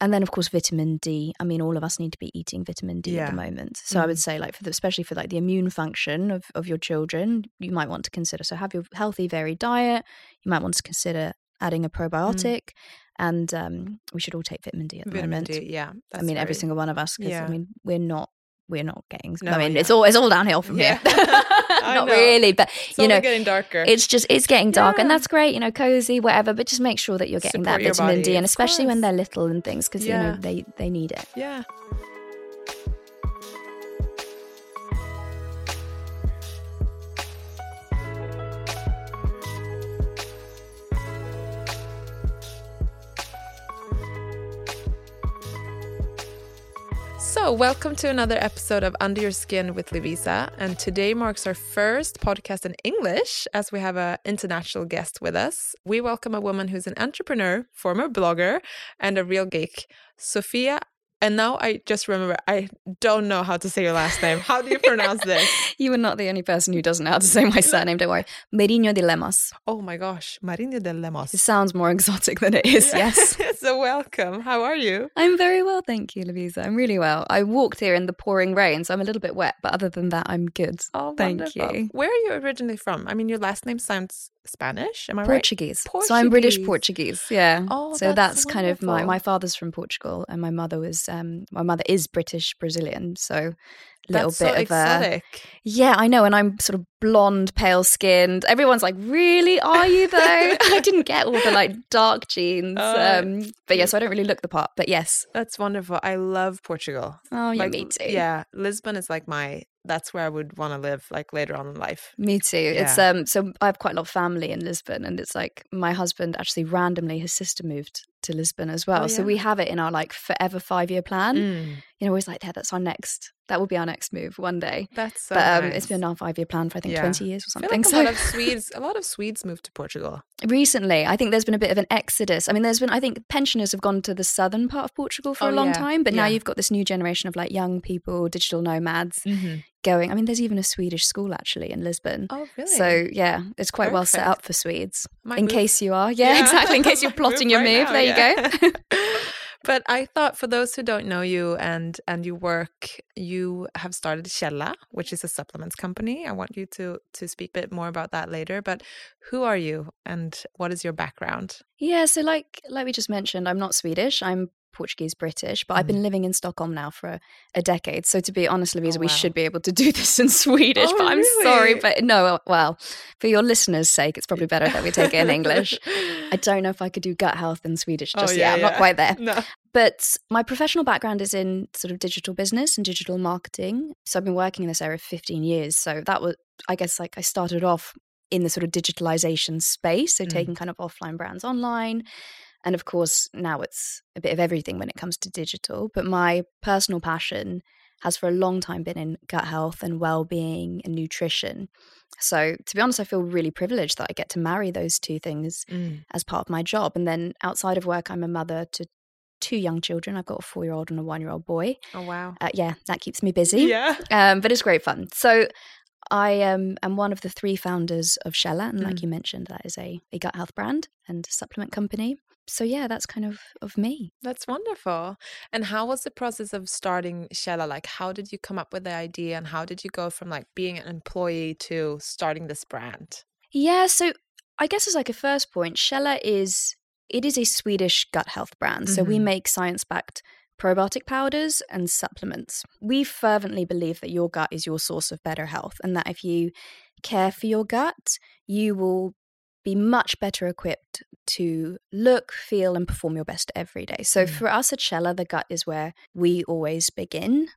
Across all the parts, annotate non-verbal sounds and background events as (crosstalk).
and then of course vitamin D. I mean, all of us need to be eating vitamin D at the moment. So I would Mhm. say, like, for the, especially for like the immune function of of your children, you might want to consider. So have your healthy, varied diet. You might want to consider adding a probiotic, and um, we should all take vitamin D at the Vitamin moment. D, yeah. I mean, every single one of us, because Yeah. I mean, we're not we're not getting. No, I mean, yeah. it's all it's all downhill from Yeah. here. (laughs) (laughs) Not really, but It's you know, getting darker. it's just it's getting dark, and that's great. You know, cozy, whatever. But just make sure that you're getting Support that vitamin body, D, and especially when they're little and things, because you know they they need it. yeah. Welcome to another episode of Under Your Skin with Lovisa. And today marks our first podcast in English as we have an international guest with us. We welcome a woman who's an entrepreneur, former blogger, and a real geek, Sophia. And now I just remember, I don't know how to say your last name. How do you pronounce (laughs) this? You are not the only person who doesn't know how to say my surname. Don't worry, Marinho de Lemos. Oh my gosh, Marinho de Lemos. It sounds more exotic than it is. (laughs) Yes. (laughs) so, welcome. How are you? I'm very well, thank you, Louisa. I'm really well. I walked here in the pouring rain, so I'm a little bit wet, but other than that, I'm good. Oh, Thank wonderful. you. Where are you originally from? I mean, your last name sounds Spanish. Am I right? Portuguese. So I'm British Portuguese. Portuguese. Yeah. Oh, so that's that's, kind of my my father's from Portugal and my mother was um my mother is British Brazilian. So a little That's bit so of a. Yeah, I know and I'm sort of blonde, pale skinned. Everyone's like, "Really? Are you (laughs) though?" (laughs) I didn't get all the like dark genes. Oh, um but yeah, so I don't really look the part, but yes. That's wonderful. I love Portugal. Oh, yeah, like, me too. Yeah, Lisbon is like my. That's where I would want to live, like later on in life. Me too. It's um so I have quite a lot of family in Lisbon and it's like my husband actually randomly his sister moved to Lisbon as well. So Oh, yeah? we have it in our like forever 5 year plan. Mm, You know, always like yeah, that's our next that will be our next move one day. that's so. but um nice. it's been our 5 year plan for I think Yeah. 20 years or something. like a lot of Swedes, a lot of Swedes moved to Portugal. recently I think there's been a bit of an exodus. I mean there's been I think pensioners have gone to the southern part of Portugal for Oh, a long yeah. time, but now you've got this new generation of like young people, digital nomads Mm-hmm. going. I mean there's even a Swedish school actually in Lisbon. Oh, really? So yeah, it's quite well set up for Swedes. Might in move- case you are, (laughs) yeah, exactly. In case you're (laughs) Might move plotting your right move, now, there yeah. you go. (laughs) but I thought for those who don't know you and and you work, you have started Källa, which is a supplements company. I want you to to speak a bit more about that later. But who are you and what is your background? yeah, so like like we just mentioned, I'm not Swedish. I'm Portuguese British, but I've Mm-hmm. been living in Stockholm now for a, a decade. So to be honest, Louisa, Oh, we should be able to do this in (laughs) Swedish. Oh, but I'm sorry, but no. Well, for your listeners' sake, it's probably better that we take it in English. I (laughs) don't know if I could do gut health in Swedish Oh, just yeah, yet. I'm not quite there. No. But my professional background is in sort of digital business and digital marketing. So I've been working in this area for 15 years. So that was, I guess, like I started off in the sort of digitalization space. So Mm. taking kind of offline brands online. And of course, now it's a bit of everything when it comes to digital. But my personal passion has for a long time been in gut health and well being and nutrition. So, to be honest, I feel really privileged that I get to marry those two things Mm. as part of my job. And then outside of work, I'm a mother to two young children. I've got a four year old and a one year old boy. Oh wow. Uh, yeah, that keeps me busy. Yeah. Um, but it's great fun. So I um, am one of the three founders of Källa. And like Mm. you mentioned, that is a, a gut health brand and supplement company. So yeah, that's kind of of me. That's wonderful. And how was the process of starting Källa? Like, how did you come up with the idea, and how did you go from like being an employee to starting this brand? Yeah, so I guess as like a first point, Källa is it is a Swedish gut health brand. So we Mhm. make science-backed probiotic powders and supplements. We fervently believe that your gut is your source of better health and that if you care for your gut, you will be much better equipped to look, feel, and perform your best every day. So Mm. for us at Källa, the gut is where we always begin.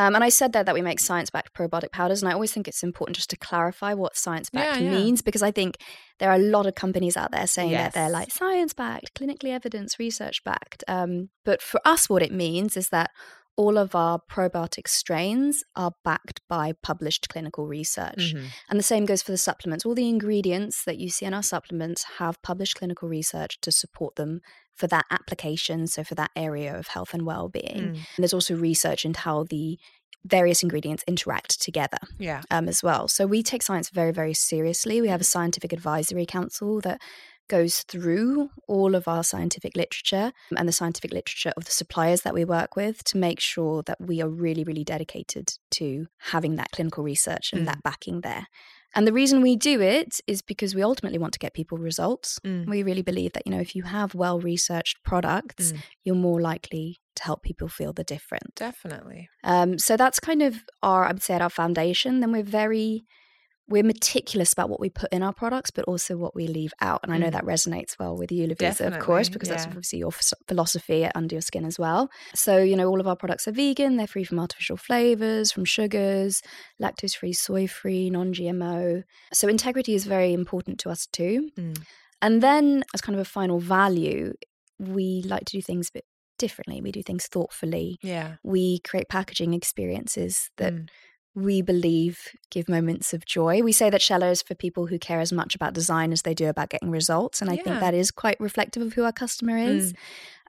Um, and I said there that we make science backed probiotic powders. And I always think it's important just to clarify what science backed Yeah, yeah. means because I think there are a lot of companies out there saying that they're like science backed, clinically evidence, research backed. Um, but for us, what it means is that all of our probiotic strains are backed by published clinical research. Mhm. And the same goes for the supplements. All the ingredients that you see in our supplements have published clinical research to support them for that application, so for that area of health and well-being. Mm. And there's also research into how the various ingredients interact together Yeah. um, as well. So we take science very, very seriously. We have a scientific advisory council that goes through all of our scientific literature and the scientific literature of the suppliers that we work with to make sure that we are really, really dedicated to having that clinical research and Mm. that backing there. And the reason we do it is because we ultimately want to get people results. Mm. We really believe that, you know, if you have well researched products, Mm. you're more likely to help people feel the difference. Definitely. Um, so that's kind of our, I would say, at our foundation. Then we're very, we're meticulous about what we put in our products, but also what we leave out. And I know Mm. that resonates well with you, Louisa, of course, because that's obviously your philosophy at Under Your Skin as well. So, you know, all of our products are vegan, they're free from artificial flavors, from sugars, lactose free, soy free, non GMO. So, integrity is very important to us too. Mm. And then, as kind of a final value, we like to do things a bit differently. We do things thoughtfully. Yeah. We create packaging experiences that Mm. We believe give moments of joy. We say that Källa is for people who care as much about design as they do about getting results. And I Yeah. think that is quite reflective of who our customer is. Mm.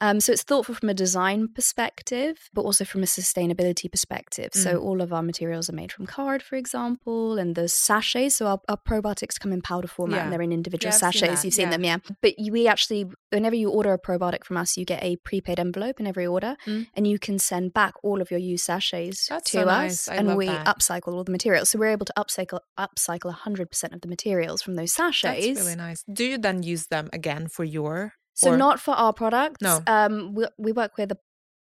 Um, so it's thoughtful from a design perspective, but also from a sustainability perspective. So Mm. all of our materials are made from card, for example, and the sachets. So our, our probiotics come in powder format Yeah. and they're in individual Yeah, I've seen sachets. You've seen yeah. them, yeah. But we actually, whenever you order a probiotic from us, you get a prepaid envelope in every order Mm. and you can send back all of your used sachets That's to so us nice. And we that. upcycle all the materials. So we're able to upcycle upcycle 100% of the materials from those sachets. That's really nice. Do you then use them again for your? So or- not for our products. No. Um, we, we work with a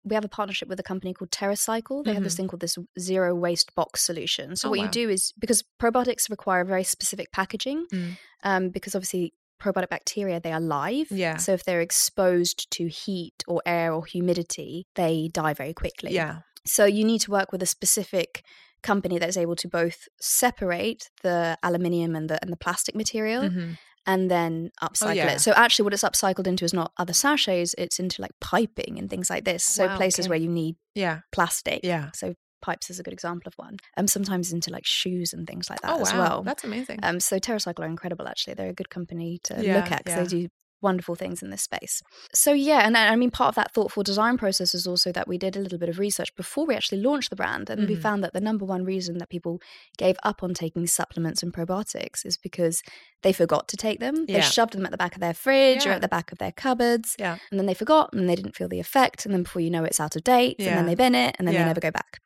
we have a partnership with a company called TerraCycle. They have this Mhm. thing called this zero waste box solution. So Oh, what wow. you do is because probiotics require very specific packaging, Mm. um, because obviously probiotic bacteria they are live. Yeah. So if they're exposed to heat or air or humidity, they die very quickly. Yeah. So you need to work with a specific company that is able to both separate the aluminium and the and the plastic material Mhm. And then upcycle yeah. it. So actually what it's upcycled into is not other sachets, it's into like piping and things like this. So Wow, places okay. where you need Yeah. plastic. Yeah. So pipes is a good example of one. And sometimes into like shoes and things like that Oh as wow, well. that's amazing. Um, so TerraCycle are incredible, actually. They're a good company to Yeah, look at because yeah. they do wonderful things in this space. So yeah, and I mean, part of that thoughtful design process is also that we did a little bit of research before we actually launched the brand, and we Mhm. found that the number one reason that people gave up on taking supplements and probiotics is because they forgot to take them. They shoved them at the back of their fridge or at the back of their cupboards, Yeah. and then they forgot, and they didn't feel the effect, and then before you know, it, it's out of date, and then they bin it, and then Yeah. they never go back.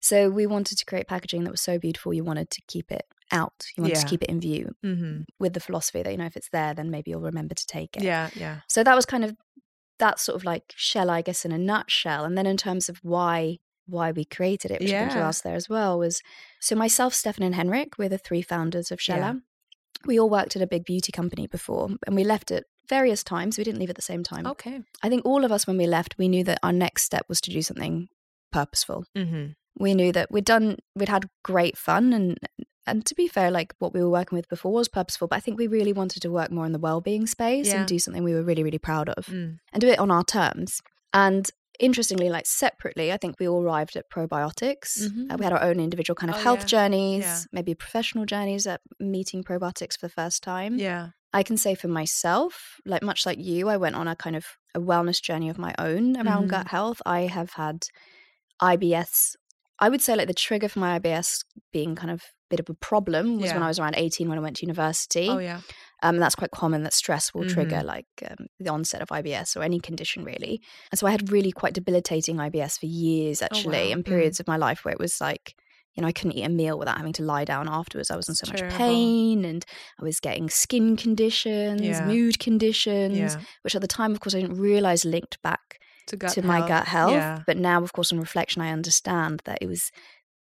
So we wanted to create packaging that was so beautiful, you wanted to keep it out, you want Yeah. to keep it in view hmm with the philosophy that you know if it's there then maybe you'll remember to take it Yeah. Yeah. so that was kind of that sort of like shell i guess in a nutshell and then in terms of why why we created it which i think you Yeah. asked there as well was so myself stefan and henrik we're the three founders of Yeah. we all worked at a big beauty company before and we left at various times we didn't leave at the same time Okay. i think all of us when we left we knew that our next step was to do something purposeful hmm we knew that we'd done we'd had great fun and and to be fair like what we were working with before was purposeful but i think we really wanted to work more in the well-being space Yeah. and do something we were really really proud of Mm. and do it on our terms and interestingly like separately i think we all arrived at probiotics Mhm. Uh, we had our own individual kind of Oh, health yeah. journeys Yeah. maybe professional journeys at meeting probiotics for the first time Yeah. I can say for myself, like much like you, I went on a kind of a wellness journey of my own around Mhm. gut health. I have had IBS. I would say like the trigger for my IBS being kind of a bit of a problem was when I was around 18 when I went to university. Oh yeah. Um, and that's quite common that stress will trigger Mhm. like um, the onset of IBS or any condition really. And so I had really quite debilitating IBS for years actually, Oh, wow. and Mm. periods of my life where it was like, you know, I couldn't eat a meal without having to lie down afterwards. I was in so much terrible. pain and I was getting skin conditions, Yeah. mood conditions, Yeah. which at the time, of course, I didn't realize linked back To gut to my gut health. Yeah. But now, of course, on reflection, I understand that it was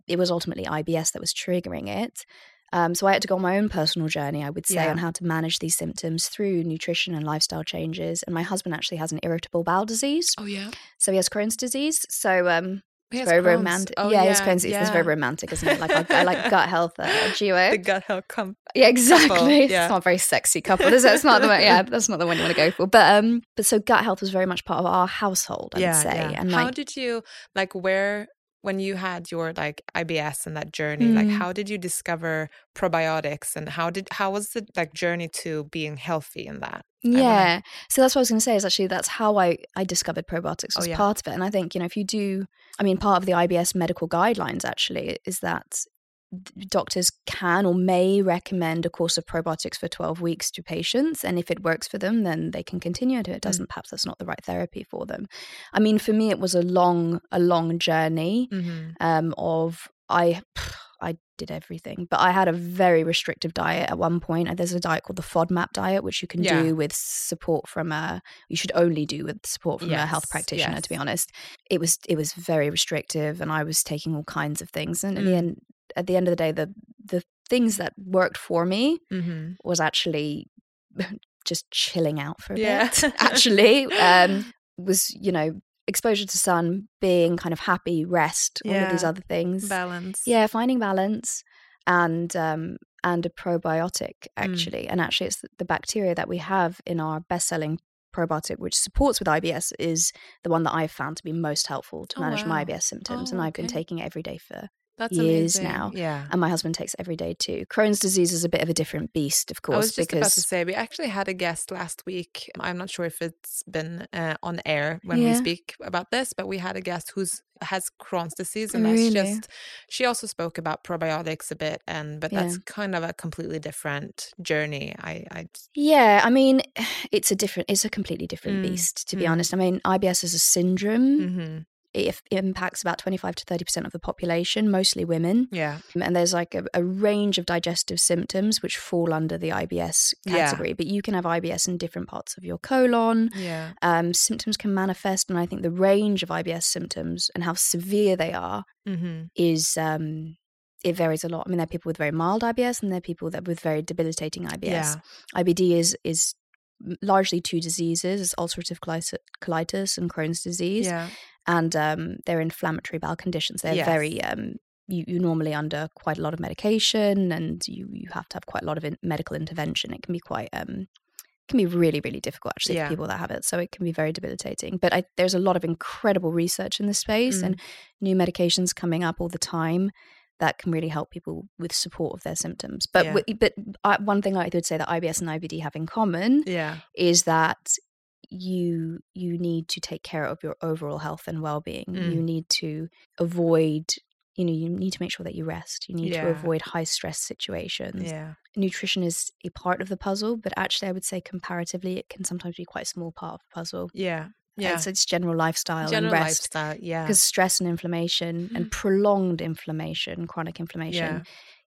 it was ultimately IBS that was triggering it. Um, so I had to go on my own personal journey, I would say, Yeah. on how to manage these symptoms through nutrition and lifestyle changes. And my husband actually has an irritable bowel disease, Oh yeah. so he has Crohn's disease. So um, He it's very Crohn's. romantic. Oh, yeah, his yeah, Crohn's disease is very romantic, isn't it? Like I, I like gut health uh, duo. (laughs) The gut health com- Yeah, exactly. yeah. It's not a very sexy couple, is it? It's not the one. Yeah, (laughs) that's not the one you want to go for. But um, but so gut health was very much part of our household. I yeah, would say. yeah. And how like, did you like where when you had your like IBS and that journey? Like, Mm. how did you discover probiotics and how did how was the like journey to being healthy in that? yeah. So that's what I was going to say. Is actually that's how I I discovered probiotics Oh, was yeah. part of it. And I think you know if you do, I mean, part of the IBS medical guidelines actually is that doctors can or may recommend a course of probiotics for 12 weeks to patients and if it works for them then they can continue it if it Mm. doesn't perhaps that's not the right therapy for them i mean for me it was a long a long journey hmm um of i i did everything but i had a very restrictive diet at one point there's a diet called the fodmap diet which you can Yeah. do with support from a you should only do with support from a health Yes, practitioner to be honest it was it was very restrictive and i was taking all kinds of things and in the Mm. end at the end of the day the the things that worked for me hmm was actually (laughs) just chilling out for a Yeah. bit (laughs) (laughs) actually um was you know exposure to sun being kind of happy rest all of these other things Balance. yeah finding balance and um and a probiotic Mm. actually and actually it's the, bacteria that we have in our best-selling probiotic which supports with IBS is the one that I've found to be most helpful to Oh, manage my. IBS symptoms Oh, and I've been taking it every day for That's years amazing. now. Yeah. and my husband takes every day too. Crohn's disease is a bit of a different beast, of course. I was just about to say we actually had a guest last week. I'm not sure if it's been uh, on air when we speak about this, but we had a guest who's has Crohn's disease, and that's just she also spoke about probiotics a bit, and but that's kind of a completely different journey. I, I yeah, I mean, (sighs) it's a different, it's a completely different Mm, beast, to be mm. honest. I mean, IBS is a syndrome. mhm, It, impacts about 25 to 30% of the population, mostly women. yeah, And there's like a, a range of digestive symptoms which fall under the IBS category, Yeah. But you can have IBS in different parts of your colon. yeah, Um, symptoms can manifest, and I think the range of IBS symptoms and how severe they are hmm is um it varies a lot. I mean, there are people with very mild IBS and there are people that with very debilitating IBS. yeah, IBD is is largely two diseases: it's ulcerative colitis and Crohn's disease, yeah, and um, they're inflammatory bowel conditions. They're very, um, you, you're normally under quite a lot of medication, and you you have to have quite a lot of in- medical intervention. It can be quite um, can be really really difficult actually Yeah. for people that have it. So it can be very debilitating. But I, there's a lot of incredible research in this space, Mm. and new medications coming up all the time that can really help people with support of their symptoms. But Yeah. wi- but I, one thing I would say that IBS and IBD have in common yeah, is that you you need to take care of your overall health and well-being. Mm. You need to avoid you know you need to make sure that you rest. You need Yeah. to avoid high stress situations. yeah, Nutrition is a part of the puzzle, but actually I would say comparatively it can sometimes be quite a small part of the puzzle. yeah, yeah. It's, it's general lifestyle General and rest lifestyle, yeah, because stress and inflammation and prolonged inflammation, chronic inflammation, Yeah.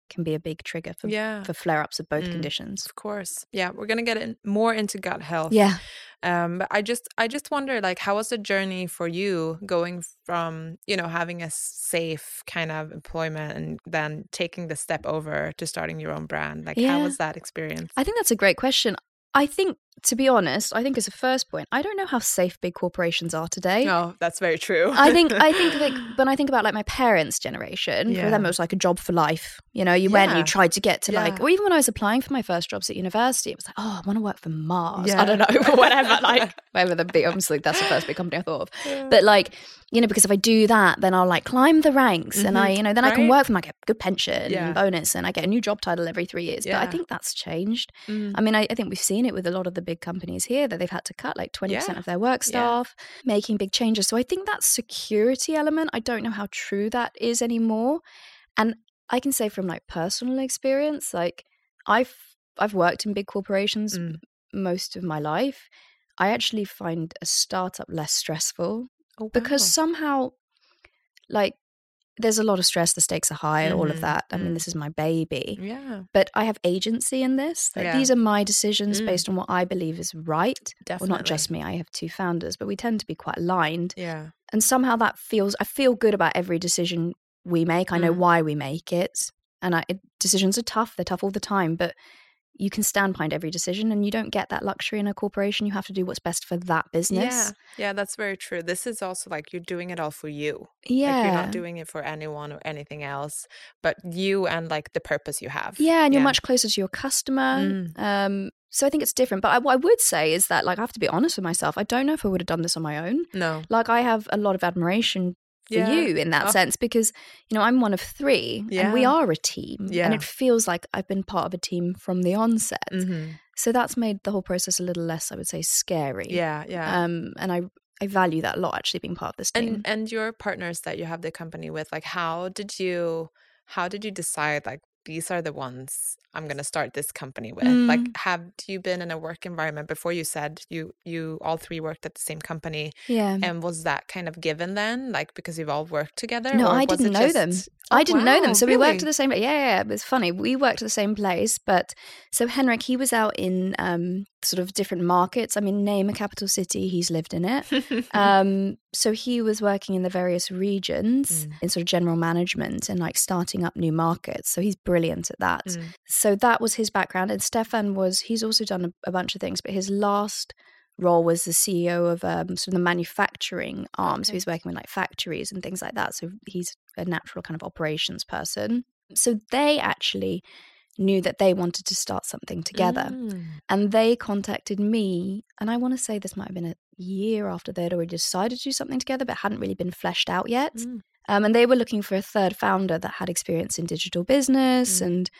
can be a big trigger for yeah. for flare ups of both Mm. conditions. Of course, yeah. We're gonna get in more into gut health. Yeah, Um, but I just I just wonder like how was the journey for you going from, you know, having a safe kind of employment and then taking the step over to starting your own brand? Like how Yeah. was that experience? I think that's a great question. I think, to be honest, I think as a first point, I don't know how safe big corporations are today. No, that's very true. I think I think like (laughs) when I think about like my parents' generation, for them it was like a job for life. You know, you went, Yeah. you tried to get to like, or even when I was applying for my first jobs at university, it was like, oh, I want to work for Mars. Yeah. I don't know, (laughs) or whatever, like (laughs) whatever the big. Obviously, that's the first big company I thought of. But like, you know, because if I do that, then I'll like climb the ranks, and I, Mhm. you know, then I can work for them. I get a good pension Yeah. and bonus, and I get a new job title every three years. But I think that's changed. Mm, I mean, I, I think we've seen it with a lot of the big companies here that they've had to cut like 20% Yeah. of their work Yeah. staff, making big changes. So I think that security element, I don't know how true that is anymore. And I can say from like personal experience, like I've I've worked in big corporations Mm. most of my life. I actually find a startup less stressful oh, because somehow like there's a lot of stress, the stakes are high, all Mhm, of that. I mean, mm. this is my baby yeah, but I have agency in this. Like Yeah. these are my decisions Mm. based on what I believe is right. definitely. Well, not just me. I have two founders, but we tend to be quite aligned. Yeah, And somehow that feels. I feel good about every decision we make. I know Mm. why we make it, and I, it, decisions are tough. They're tough all the time, but you can stand behind every decision, and you don't get that luxury in a corporation. You have to do what's best for that business. yeah, yeah. That's very true. This is also like you're doing it all for you. Yeah. Like you're not doing it for anyone or anything else, but you and like the purpose you have. Yeah, and you're Yeah. much closer to your customer. Mm. Um, so I think it's different. But I, what I would say is that, like, I have to be honest with myself. I don't know if I would have done this on my own. No. Like, I have a lot of admiration for Yeah. you in that Oh. sense because, you know, I'm one of three and we are a team. And it feels like I've been part of a team from the onset. hmm So that's made the whole process a little less, I would say, scary. Yeah, yeah. Um, and I, I value that a lot, actually, being part of this team. and and your partners that you have the company with, like how did you how did you decide like these are the ones I'm going to start this company with? Mm. Like, have you been in a work environment before? You said you you all three worked at the same company. Yeah. And was that kind of given then, like because you've all worked together? No, I didn't know just... them. Oh, I didn't wow, know them. So really? we worked at the same. Yeah, yeah, it was funny. We worked at the same place, but so Henrik, he was out in um, sort of different markets. I mean, name a capital city, he's lived in it. (laughs) um, so he was working in the various regions mm. in sort of general management and like starting up new markets. So he's brilliant at that. Mm. So that was his background. And Stefan was he's also done a, a bunch of things, but his last role was the CEO of um, sort of the manufacturing arm. So he's working with like factories and things like that. So he's a natural kind of operations person. So they actually knew that they wanted to start something together. Mm. And they contacted me. And I want to say this might have been a year after they'd already decided to do something together, but hadn't really been fleshed out yet. Mm. Um, and they were looking for a third founder that had experience in digital business mm. and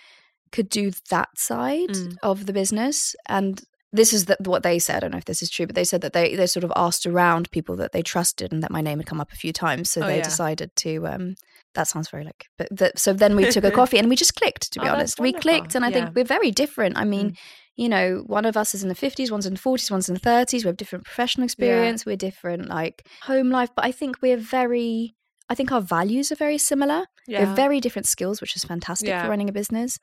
could do that side mm. of the business. And this is the, what they said. I don't know if this is true, but they said that they they sort of asked around people that they trusted and that my name had come up a few times. So oh, they yeah. decided to. Um, that sounds very like, but the, so then we took a (laughs) coffee and we just clicked. To be oh, honest, we clicked, and I yeah. think we're very different. I mean. Mm. You know, one of us is in the 50s, one's in the 40s, one's in the 30s. We have different professional experience. Yeah. We're different, like home life. But I think we're very I think our values are very similar. Yeah. We're very different skills, which is fantastic for running a business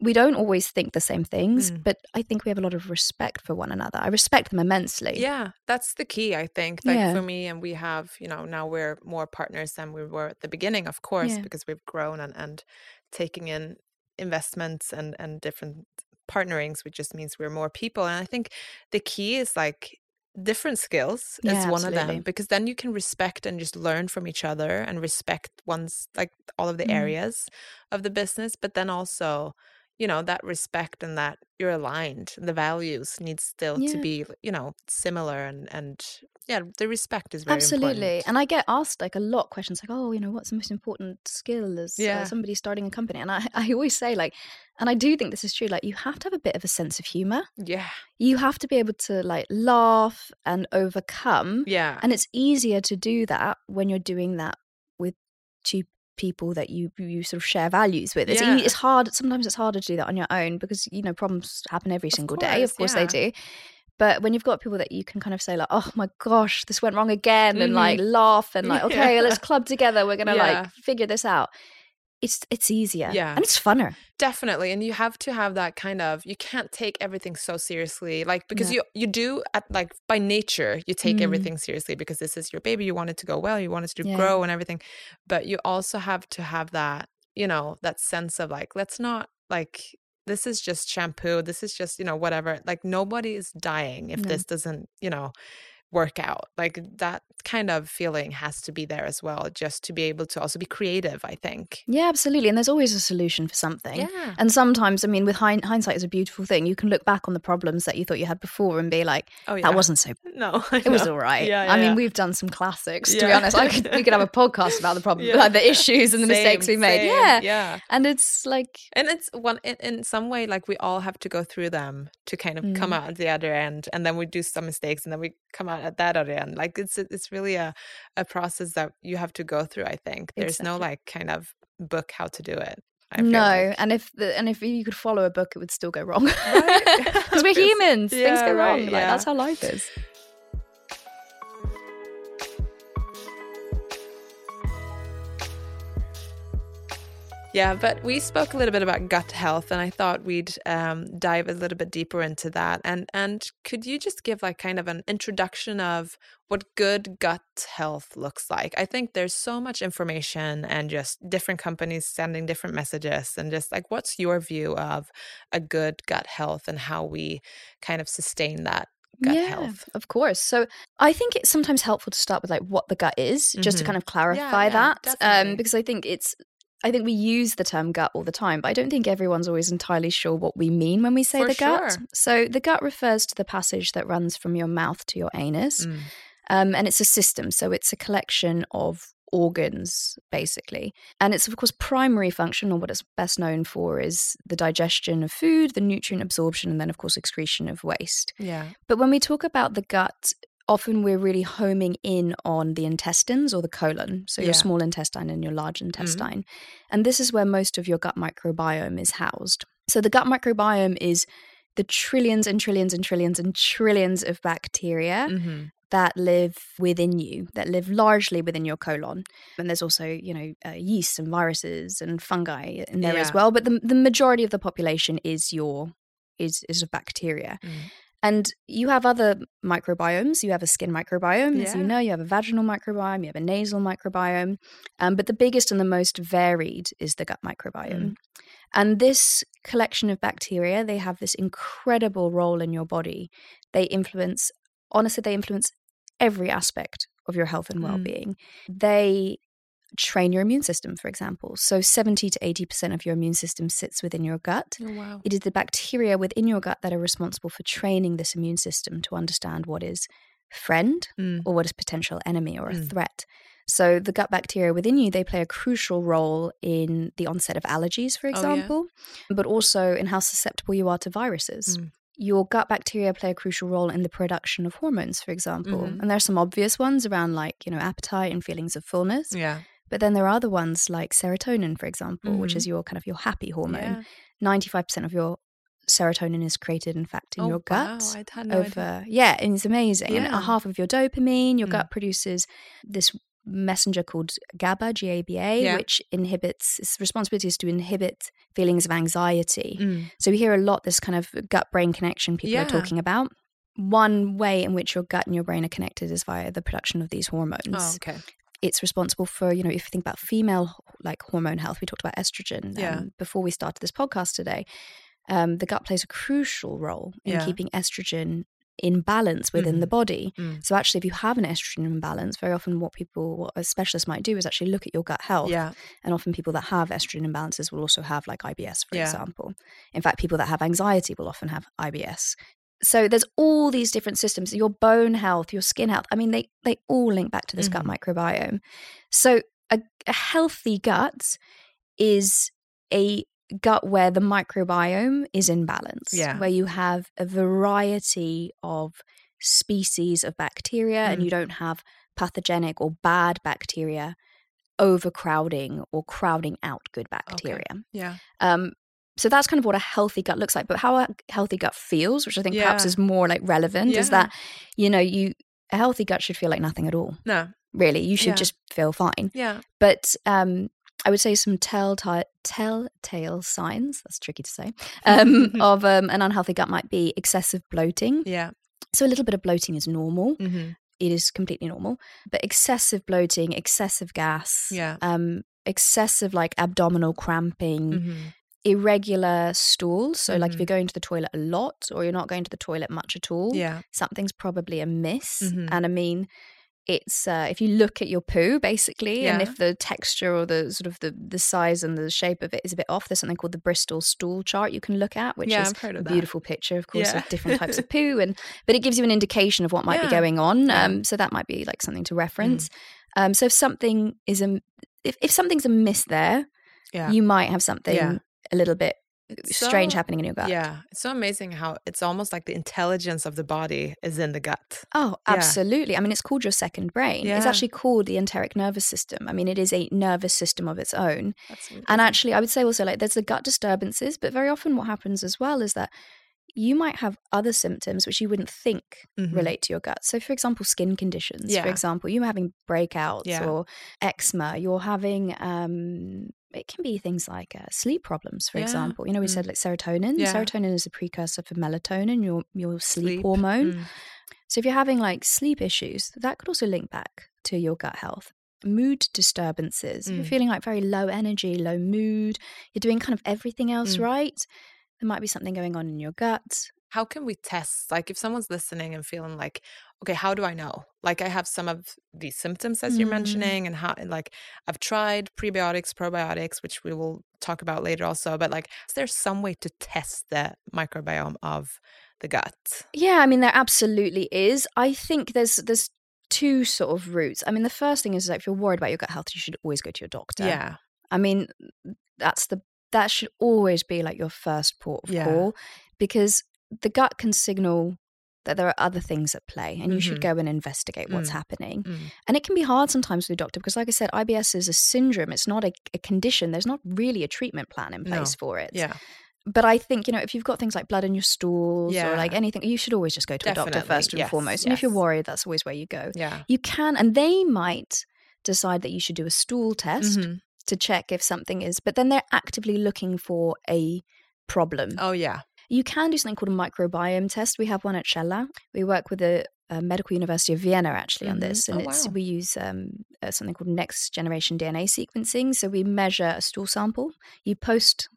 we don't always think the same things, mm. but I think we have a lot of respect for one another. I respect them immensely. Yeah, that's the key, I think. Like yeah. for me, and we have, you know, now we're more partners than we were at the beginning, of course, yeah. because we've grown and, and taking in investments and, and different partnerings, which just means we're more people. And I think the key is like different skills yeah, is one absolutely. of them because then you can respect and just learn from each other and respect one's like all of the mm. areas of the business but then also you know that respect and that you're aligned the values need still yeah. to be you know similar and and yeah the respect is very absolutely important. and i get asked like a lot questions like oh you know what's the most important skill as uh, yeah. uh, somebody starting a company and I, (laughs) I always say like and i do think this is true like you have to have a bit of a sense of humor yeah you have to be able to like laugh and overcome yeah and it's easier to do that when you're doing that with two people that you you sort of share values with. It's yeah. it's hard. Sometimes it's harder to do that on your own because you know problems happen every single course, day. Of course yeah. they do. But when you've got people that you can kind of say like, "Oh my gosh, this went wrong again," mm-hmm. and like mm-hmm. laugh and like, "Okay, yeah. let's club together. We're gonna like figure this out." It's it's easier yeah and it's funner definitely and you have to have that kind of you can't take everything so seriously like because you you do at like by nature you take mm. everything seriously because this is your baby you want it to go well you want it to yeah. grow and everything but you also have to have that you know that sense of like let's not like this is just shampoo this is just you know whatever like nobody is dying if no. this doesn't you know work out. Like that kind of feeling has to be there as well, just to be able to also be creative, I think. Yeah, absolutely. And there's always a solution for something. Yeah. And sometimes, I mean, with hind- hindsight is a beautiful thing. You can look back on the problems that you thought you had before and be like, oh, yeah. that wasn't so (laughs) No. It was all right. Yeah, yeah I mean, yeah. we've done some classics, to be honest. I could, we could have a podcast about the (laughs) problem, like the issues and the same, mistakes we made. Same. Yeah. Yeah. And it's like. And it's one, in, in, some way, like we all have to go through them to kind of mm. come out at the other end. And then we do some mistakes and then we come out at that other end. Like it's it's really a a process that you have to go through. I think there's exactly. no like kind of book how to do it. no, like. and if the, and if you could follow a book, it would still go wrong because right? (laughs) we're (laughs) humans. Yeah, Things go wrong. Right, like that's how life is. Yeah, but we spoke a little bit about gut health, and I thought we'd um, dive a little bit deeper into that. And and could you just give like kind of an introduction of what good gut health looks like? I think there's so much information and just different companies sending different messages, and just like what's your view of a good gut health and how we kind of sustain that gut yeah, health. Of course. So I think it's sometimes helpful to start with like what the gut is, just mm-hmm. to kind of clarify yeah, yeah, that. Um, because I think it's I think we use the term gut all the time, but I don't think everyone's always entirely sure what we mean when we say For the gut. Sure. So the gut refers to the passage that runs from your mouth to your anus. Mm. Um, and it's a system. So it's a collection of organs, basically. And it's, of course, primary function, or what it's best known for, is the digestion of food, the nutrient absorption, and then, of course, excretion of waste. Yeah. But when we talk about the gut, often we're really homing in on the intestines or the colon, so your small intestine and your large intestine. And this is where most of your gut microbiome is housed. So the gut microbiome is the trillions and trillions and trillions and trillions of bacteria hmm that live within you, that live largely within your colon. And there's also, you know, uh, yeast and viruses and fungi in there as well. But the, the majority of the population is your is is of bacteria. Mm. And you have other microbiomes. You have a skin microbiome, as you know. You have a vaginal microbiome. You have a nasal microbiome. Um, but the biggest and the most varied is the gut microbiome. Mm. And this collection of bacteria, they have this incredible role in your body. They influence, honestly, they influence every aspect of your health and Mm. well-being. They train your immune system, for example. So 70 to 80% of your immune system sits within your gut. Oh, wow. It is the bacteria within your gut that are responsible for training this immune system to understand what is friend Mm. or what is potential enemy or a Mm. threat. So the gut bacteria within you, they play a crucial role in the onset of allergies, for Oh, yeah. example, but also in how susceptible you are to viruses. Mm. Your gut bacteria play a crucial role in the production of hormones, for example. Mhm. And there are some obvious ones around like, you know, appetite and feelings of fullness. Yeah. But then there are other ones like serotonin, for example, which Mhm. is your kind of your happy hormone. Yeah. 95% of your serotonin is created, in fact, in oh, your gut Wow. No idea. over yeah and it's amazing and a half of your dopamine your Mm. gut produces this messenger called GABA GABA which inhibits its responsibility is to inhibit feelings of anxiety Mm. so we hear a lot this kind of gut brain connection people Yeah. are talking about one way in which your gut and your brain are connected is via the production of these hormones Oh, okay. It's responsible for you know if you think about female like hormone health we talked about estrogen Yeah. um, before we started this podcast today um, the gut plays a crucial role in Yeah. keeping estrogen in balance within the Mhm. body Mm. so actually if you have an estrogen imbalance very often what people what a specialist might do is actually look at your gut health Yeah. and often people that have estrogen imbalances will also have like IBS for Yeah. example in fact people that have anxiety will often have IBS so there's all these different systems your bone health your skin health i mean they they all link back to this gut Mhm. microbiome so a, a healthy gut is a gut where the microbiome is in balance Yeah. where you have a variety of species of bacteria and Mm. you don't have pathogenic or bad bacteria overcrowding or crowding out good bacteria Yeah. um, so that's kind of what a healthy gut looks like. But how a healthy gut feels, which I think perhaps is more like relevant, is that you know you a healthy gut should feel like nothing at all. No. Really, you should Yeah. just feel fine. Yeah. But um, I would say some telltale telltale signs. That's tricky to say. Um, (laughs) of um, an unhealthy gut might be excessive bloating. Yeah. So a little bit of bloating is normal. hmm It is completely normal. But excessive bloating, excessive gas, Yeah. um, excessive like abdominal cramping, hmm irregular stools. So, like if you're going to the toilet a lot or you're not going to the toilet much at all, Yeah. something's probably amiss. Mhm. And I mean, it's uh, if you look at your poo basically, and if the texture or the sort of the the size and the shape of it is a bit off, there's something called the Bristol stool chart you can look at, which Yeah, is a beautiful picture, of course, Yeah. of different types of (laughs) poo, and but it gives you an indication of what might Yeah. be going on. Yeah. Um, so that might be like something to Mm. reference. Um, so if something is a if, if something's amiss there, Yeah. you might have something Yeah. A little bit It's strange happening in your gut. Yeah. It's so amazing how it's almost like the intelligence of the body is in the gut. Oh, Yeah. absolutely. I mean, it's called your second brain. It's actually called the enteric nervous system. I mean, it is a nervous system of its own. And actually, I would say also, like, there's the gut disturbances, but very often what happens as well is that you might have other symptoms which you wouldn't think Mhm. relate to your gut. So, for example, skin conditions. Yeah. For example, you're having breakouts Yeah. or eczema. You're having, um, it can be things like uh, sleep problems, for Yeah. example. You know, we Mm. said like serotonin. Yeah. Serotonin is a precursor for melatonin, your your sleep, Sleep. hormone. Mm. So if you're having like sleep issues, that could also link back to your gut health. Mood disturbances. If you're Mm. feeling like very low energy, low mood, you're doing kind of everything else Mm. right, there might be something going on in your gut. How can we test? Like, if someone's listening and feeling like, okay, how do I know? Like, I have some of these symptoms as you're Mm. mentioning, and how, and like, I've tried prebiotics, probiotics, which we will talk about later also. But like, is there some way to test the microbiome of the gut? Yeah, I mean there absolutely is. I think there's there's two sort of routes. I mean the first thing is that if you're worried about your gut health, you should always go to your doctor. Yeah. I mean, that's the that should always be like your first port of Yeah. call because the gut can signal that there are other things at play and you should Mhm. go and investigate what's Mm. happening. Mm. And it can be hard sometimes with a doctor because, like I said, IBS is a syndrome. It's not a, a condition. There's not really a treatment plan in No. place for it. Yeah. But I think, you know, if you've got things like blood in your stools Yeah. or like anything, you should always just go to a doctor first and Yes, foremost. And if you're worried, that's always where you go. Yeah. You can, and they might decide that you should do a stool test Mhm. to check if something is, but then they're actively looking for a problem. Oh yeah. You can do something called a microbiome test. We have one at Källa. We work with the uh, Medical University of Vienna actually on Mhm. this, and Oh, it's wow. we use um, uh, something called next generation DNA sequencing. So we measure a stool sample. You post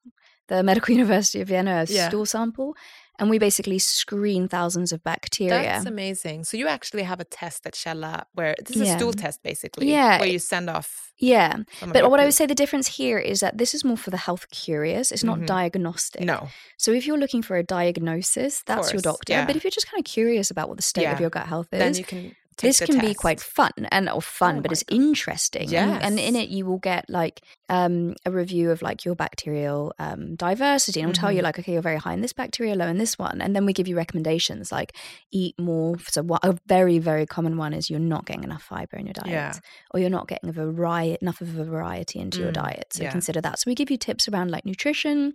the (laughs) Medical University of Vienna a Yeah. stool sample, and we basically screen thousands of bacteria. That's amazing. So you actually have a test at Källa where this is a stool test basically. Yeah. Where you send off yeah, but what I would say the difference here is that this is more for the health curious. It's not Mhm. diagnostic. No. So if you're looking for a diagnosis, that's your doctor. yeah. But if you're just kind of curious about what the state Yeah. of your gut health is, Then you can this can be quite fun and or fun, Oh but it's interesting. And, and in it, you will get like um, a review of like your bacterial um, diversity, and it'll tell you Mhm. like, okay, you're very high in this bacteria, low in this one, and then we give you recommendations like eat more. So what, a very very common one is you're not getting enough fiber in your diet, Yeah. or you're not getting a variety enough of a variety into your Mm, diet. So yeah. consider that. So we give you tips around like nutrition,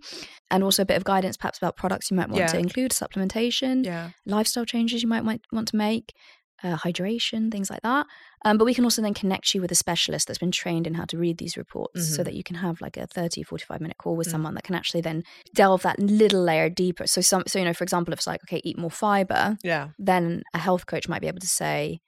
and also a bit of guidance perhaps about products you might want to include, supplementation Yeah. lifestyle changes you might want to make, uh, hydration, things like that. Um, but we can also then connect you with a specialist that's been trained in how to read these reports so Mhm. that you can have like a 30, 45 minute call with Mm. someone that can actually then delve that little layer deeper. So, some, so, you know, for example, if it's like, okay, eat more fiber, Yeah. then a health coach might be able to say,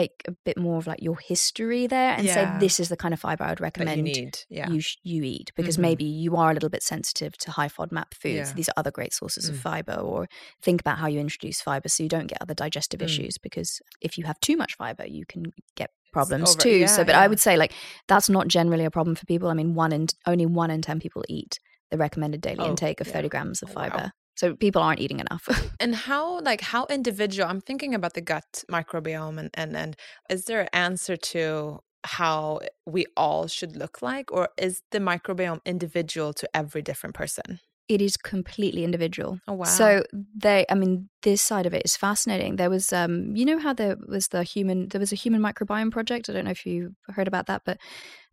take a bit more of like your history there and Yeah. say, this is the kind of fiber I would you recommend need. Yeah. you you eat because Mhm. maybe you are a little bit sensitive to high FODMAP foods. Yeah. These are other great sources of Mm. fiber. Or think about how you introduce fiber so you don't get other digestive Mm. issues. Because if you have too much fiber, you can get problems over- too. so, but. I would say like that's not generally a problem for people. I mean, one in only one in ten people eat the recommended daily Oh, intake of yeah. thirty grams of Oh, wow. So people aren't eating enough. (laughs) And how like how individual I'm thinking about the gut microbiome and and, and is there an answer to how we all should look like or is the microbiome individual to every different person? it is completely individual. Oh wow. So they, I mean, this side of it is fascinating. There was, um, you know, how there was the human, there was a human microbiome project. I don't know if you heard about that, but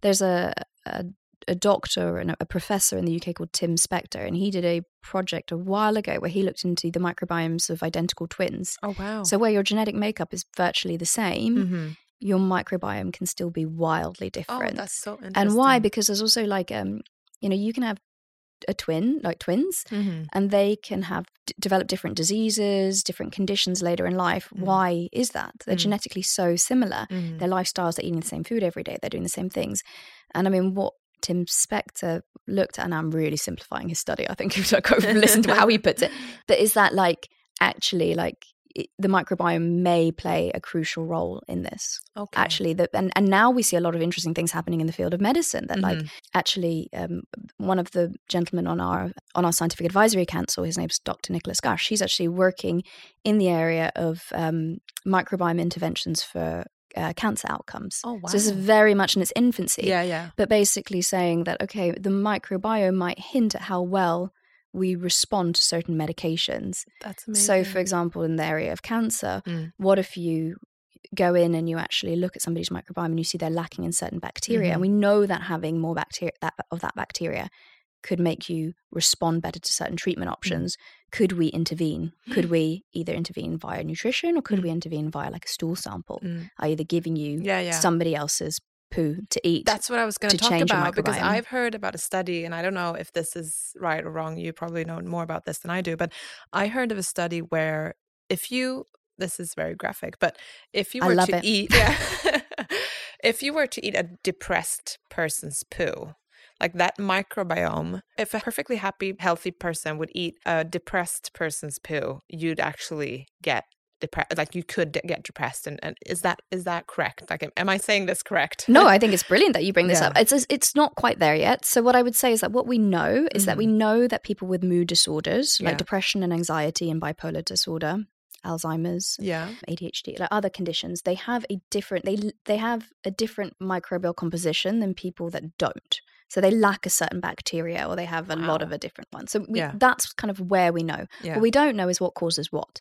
there's a a, a doctor and a, professor in the UK called Tim Spector, and he did a project a while ago where he looked into the microbiomes of identical twins. oh wow. So where your genetic makeup is virtually the same, Mhm. your microbiome can still be wildly different. Oh, different. that's so interesting. and why? Because there's also like, um, you know, you can have a twin, like twins, Mhm. and they can have d- develop different diseases, different conditions later in life. Mm. Why is that? They're Mm. genetically so similar. Mhm. Their lifestyles, they're eating the same food every day, they're doing the same things. And I mean, what Tim Spector looked at, and I'm really simplifying his study. I think (laughs) if I go and listen to how he puts it, (laughs) but is that like actually like it, the microbiome may play a crucial role in this Okay. actually that and, and now we see a lot of interesting things happening in the field of medicine that like Mhm. actually um, one of the gentlemen on our on our scientific advisory council his name's dr nicholas gash he's actually working in the area of um, microbiome interventions for uh, cancer outcomes Oh wow. so this is very much in its infancy Yeah, yeah. but basically saying that okay the microbiome might hint at how well we respond to certain medications That's amazing. so for example in the area of cancer Mm. what if you go in and you actually look at somebody's microbiome and you see they're lacking in certain bacteria Mhm. and we know that having more bacteria that, of that bacteria could make you respond better to certain treatment options could we intervene could (gasps) we either intervene via nutrition or could Mm. we intervene via like a stool sample Mm. either giving you Yeah, yeah. somebody else's poo to eat That's what I was going to talk about because. I've heard about a study, and I don't know if this is right or wrong. You probably know more about this than I do, but I heard of a study where if you, this is very graphic, but if you were to it. eat, (laughs) yeah, if you were to eat a depressed person's poo, like that microbiome, if a perfectly happy, healthy person would eat a depressed person's poo, you'd actually get depressed. Like you could get depressed, and, and is that is that correct? Like, am- am I saying this correct? No, (laughs) I think it's brilliant that you bring this Yeah. up. It's it's not quite there yet. So what I would say is that what we know is that we know that people with mood disorders like Mm-hmm. Yeah. depression and anxiety and bipolar disorder, Alzheimer's, yeah. ADHD, like other conditions, they have a different they they have a different microbial composition than people that don't. So they lack a certain bacteria or they have a lot of a different one. So we, Yeah. that's kind of where we know. Yeah. What we don't know is what causes what.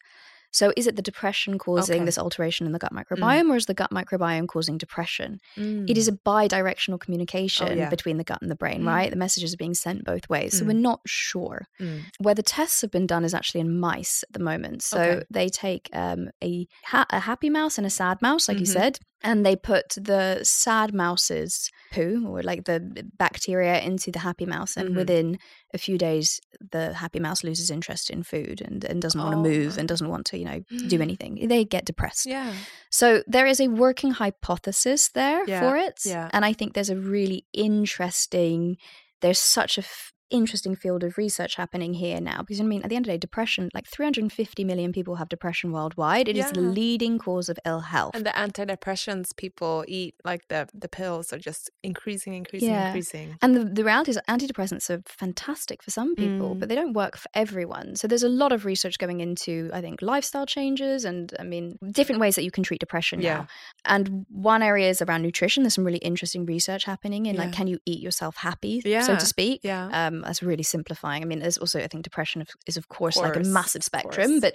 So is it the depression causing Okay. this alteration in the gut microbiome, or is the gut microbiome causing depression? It is Mm. a bi-directional communication yeah. between the gut and the brain, Mm. right? The messages are being sent both ways. So we're Mm. not sure. Mm. Where the tests have been done is actually in mice at the moment. So Okay. they take um, a ha- a happy mouse and a sad mouse, like you Mhm. said, and they put the sad mouse's poo or like the bacteria into the happy mouse, and Mhm. within a few days, the happy mouse loses interest in food and, and doesn't want to Oh move and doesn't want to, you know, do anything. They get depressed. Yeah. So there is a working hypothesis there Yeah, for it. yeah. And I think there's a really interesting, there's such a f- interesting field of research happening here now. Because I mean, at the end of the day, depression, like 350 million people have depression worldwide. It is the leading cause of ill health. And the antidepressants people eat, like the the pills, are just increasing, increasing, Yeah. increasing. And the, the reality is that antidepressants are fantastic for some people, Mm. but they don't work for everyone. So there's a lot of research going into, I think, lifestyle changes and I mean, different ways that you can treat depression Yeah. now. And one area is around nutrition. There's some really interesting research happening in like, can you eat yourself happy, so to speak? yeah. Um, that's really simplifying. I mean, there's also, I think, depression of- is, of course, like a massive spectrum, but,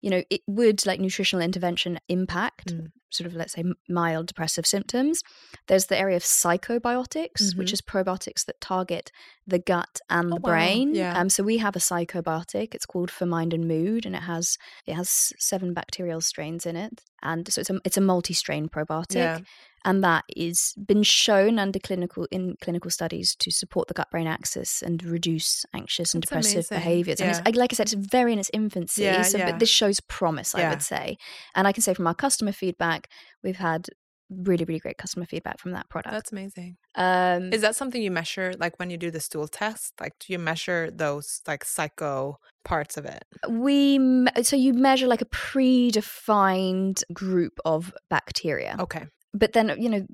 you know, it would like nutritional intervention impact Mm. sort of, let's say, mild depressive symptoms. There's the area of psychobiotics, which Mhm. is probiotics that target the gut and Oh, the wow. brain. Yeah. Um, so we have a psychobiotic. It's called For Mind and Mood, and it has it has seven bacterial strains in it, and so it's a it's a multi-strain probiotic, Yeah. And that is been shown under clinical in clinical studies to support the gut-brain axis and reduce anxious and depressive amazing. behaviors. And it's, like I said, it's very in its infancy. Yeah, so, yeah. but this shows promise, I would say, and I can say from our customer feedback, we've had really really great customer feedback from that product. That's amazing. Um, Is that something you measure, like when you do the stool test? Like, do you measure those like psycho parts of it? we so you measure like a predefined group of bacteria Okay. But then you know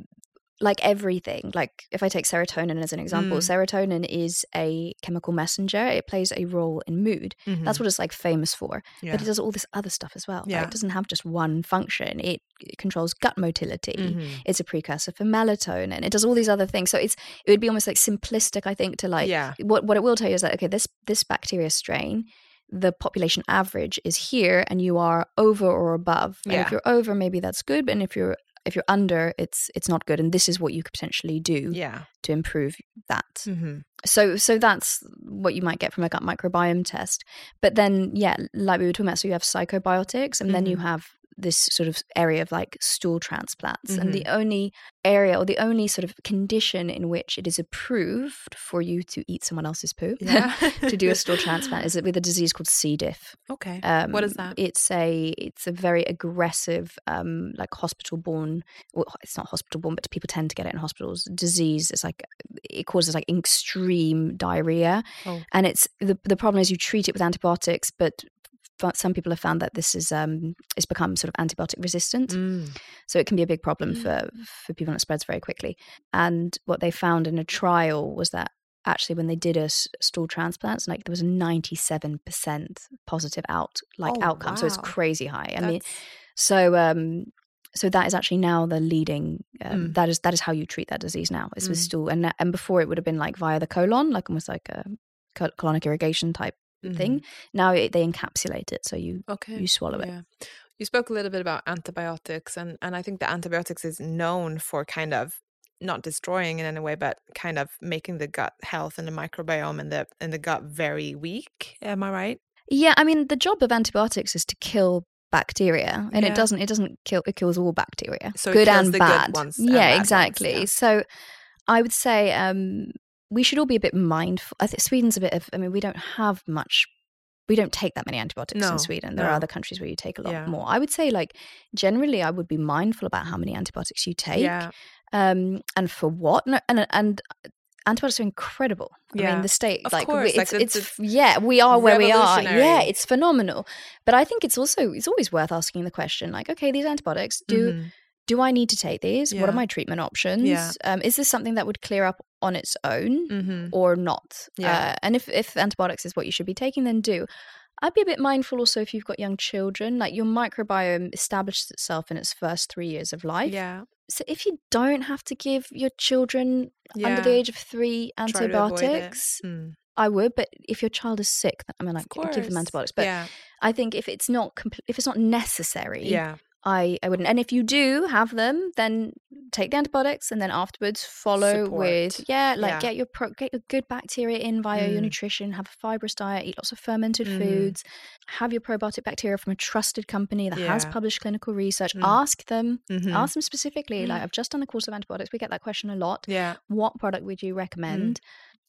like everything like if i take serotonin as an example Mm. serotonin is a chemical messenger it plays a role in mood that's what it's like famous for yeah. but it does all this other stuff as well? Yeah. it doesn't have just one function it, it controls gut motility Mhm. it's a precursor for melatonin it does all these other things so it's it would be almost like simplistic i think to like yeah. what what it will tell you is that okay this this bacteria strain the population average is here and you are over or above and Yeah. if you're over maybe that's good and if you're if you're under it's it's not good and this is what you could potentially do Yeah. to improve that hmm so so that's what you might get from a gut microbiome test but then yeah like we were talking about so you have psychobiotics and then you Mhm. have this sort of area of like stool transplants and Mm-hmm. the only area or the only sort of condition in which it is approved for you to eat someone else's poo Yeah. (laughs) to do a stool transplant is (laughs) with a disease called C. diff. okay. Um, what is that? It's a it's a very aggressive, um, like hospital borne. Well, it's not hospital borne, but people tend to get it in hospitals. Disease. It's like it causes like extreme diarrhea, Oh. and it's the the problem is you treat it with antibiotics, but some people have found that this is um it's become sort of antibiotic resistant Mm. so it can be a big problem Mm. for for people and it spreads very quickly and what they found in a trial was that actually when they did a s- stool transplants like there was a 97% positive out like Oh, outcome so it's crazy high i mean so um so that is actually now the leading um, Mm. that is that is how you treat that disease now is with Mm. stool and and before it would have been like via the colon like almost like a colonic irrigation type thing now it, they encapsulate it so you. Okay. you swallow it Yeah. You spoke a little bit about antibiotics, and, and I think the antibiotics is known for kind of not destroying in any way, but kind of making the gut health and the microbiome and the and the gut very weak. Am I right? Yeah, I mean the job of antibiotics is to kill bacteria, and Yeah. it doesn't. It doesn't kill. It kills all bacteria, So good and good bad. ones and bad yeah, ones, exactly. yeah. So, I would say um, we should all be a bit mindful. I think Sweden's a bit of. I mean, we don't have much. We don't take that many antibiotics No, in Sweden. There are other countries where you take a lot Yeah. more. I would say, like generally, I would be mindful about how many antibiotics you take, Yeah. um, and for what. No, and and antibiotics are incredible. I Yeah. mean, the state Of like course, like, it's it's- it's yeah, we are where we are. Yeah, it's phenomenal. But I think it's also it's always worth asking the question like, okay, these antibiotics do Mhm. do I need to take these? What are my treatment options? Um, is this something that would clear up on its own Mhm. or not? Yeah. Uh, and if if antibiotics is what you should be taking, then do. I'd be a bit mindful also if you've got young children. Like your microbiome establishes itself in its first three years of life. Yeah. So if you don't have to give your children under the age of three Try to avoid it. antibiotics, Mm. I would. But if your child is sick, I mean, like give them antibiotics. But yeah. I think if it's not compl- if it's not necessary, Yeah. I, I wouldn't. And if you do have them, then take the antibiotics and then afterwards follow Support. with yeah, like Yeah. get your pro- get your good bacteria in via your Mm. nutrition. Have a fibrous diet. Eat lots of fermented Mhm. foods. Have your probiotic bacteria from a trusted company that has published clinical research. Mm. Ask them. Mhm. Ask them specifically. Mm. Like I've just done a course of antibiotics. We get that question a lot. Yeah. What product would Mm. you recommend?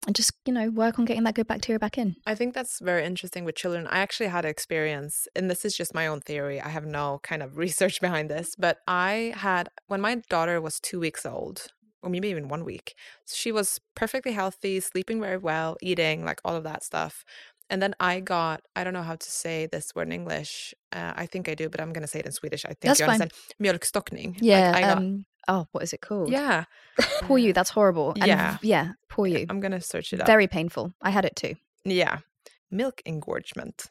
And just you know work on getting that good bacteria back in. I think that's very interesting with children. I actually had an experience, and this is just my own theory. I have no kind of (laughs) research behind this, but I had when my daughter was two weeks old, or maybe even one week, she was perfectly healthy, sleeping very well, eating, like all of that stuff. And then I got, I don't know how to say this word in English. Uh, I think I do, but I'm going to say it in Swedish. I think That's you fine. understand. Mjölkstockning. Like, Yeah. I got, um, oh, what is it called? yeah. Poor you. That's horrible. And Yeah. yeah. Poor you. I'm going to search it up. Very painful. I had it too. yeah. Milk engorgement.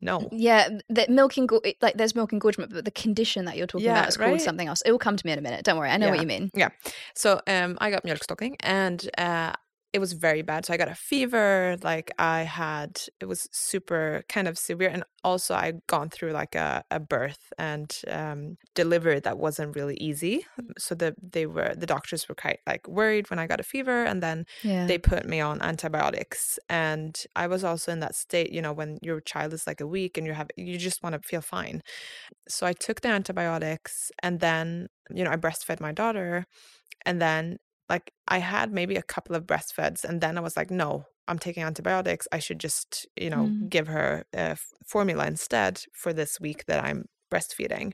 No. Yeah, the milk engor- like there's milk engorgement, but the condition that you're talking Yeah, about is called something else. It will come to me in a minute. Don't worry, I know what you mean. Yeah. So um, I got milk mjölkstockning and uh, it was very bad. So I got a fever. Like I had, it was super kind of severe. And also I'd gone through like a, a birth and um, delivery that wasn't really easy. So the they were the doctors were quite like worried when I got a fever, and then Yeah, they put me on antibiotics. And I was also in that state, you know, when your child is like a week and you have you just want to feel fine. So I took the antibiotics and then, you know, I breastfed my daughter and then like I had maybe a couple of breastfeds and then I was like, no, I'm taking antibiotics. I should just, you know, Mm. give her uh, formula instead for this week that I'm breastfeeding.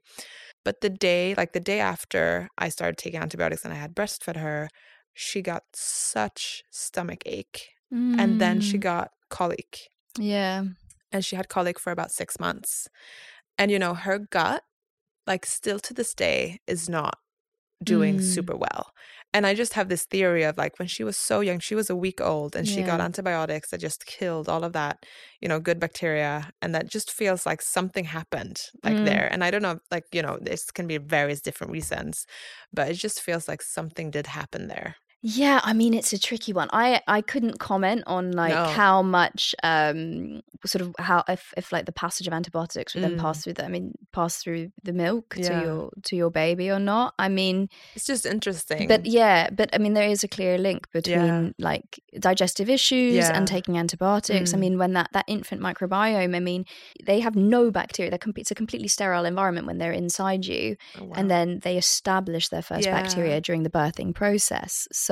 But the day, like the day after I started taking antibiotics and I had breastfed her, she got such stomach ache and then she Mm, got colic yeah, and she had colic for about six months. And you know, her gut, like still to this day, is not doing Mm. super well. And I just have this theory of like when she was so young, she was a week old and she got antibiotics that just killed all of that, you know, good bacteria. And that just feels like something happened like Mm. there. And I don't know, like, you know, this can be various different reasons, but it just feels like something did happen there. Yeah. I mean, it's a tricky one. I I couldn't comment on like No. how much um sort of how if if like the passage of antibiotics would then Mm. pass through the I mean pass through the milk Yeah. to your to your baby or not. I mean, It's just interesting. But yeah, but I mean, there is a clear link between like digestive issues Yeah. and taking antibiotics. I Mm. mean, when that, that infant microbiome, I mean, they have no bacteria. They're com- it's a completely sterile environment when they're inside you. Oh, wow. And then they establish their first Yeah. bacteria during the birthing process. So,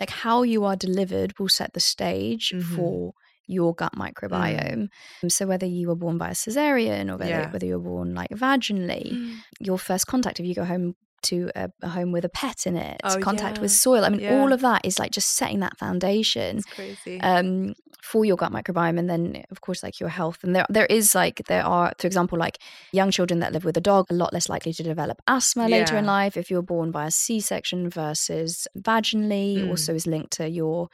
like, how you are delivered will set the stage Mhm. for your gut microbiome. So whether you were born by a cesarean or whether, Yeah. whether you were born like vaginally, your first contact if you go home to a, a home with a pet in it Oh, contact with soil i mean Yeah. all of that is like just setting that foundation it's crazy. um for your gut microbiome and then of course like your health and there there is like there are for example like young children that live with a dog a lot less likely to develop asthma later in life if you're born by a c-section versus vaginally Mm. also is linked to your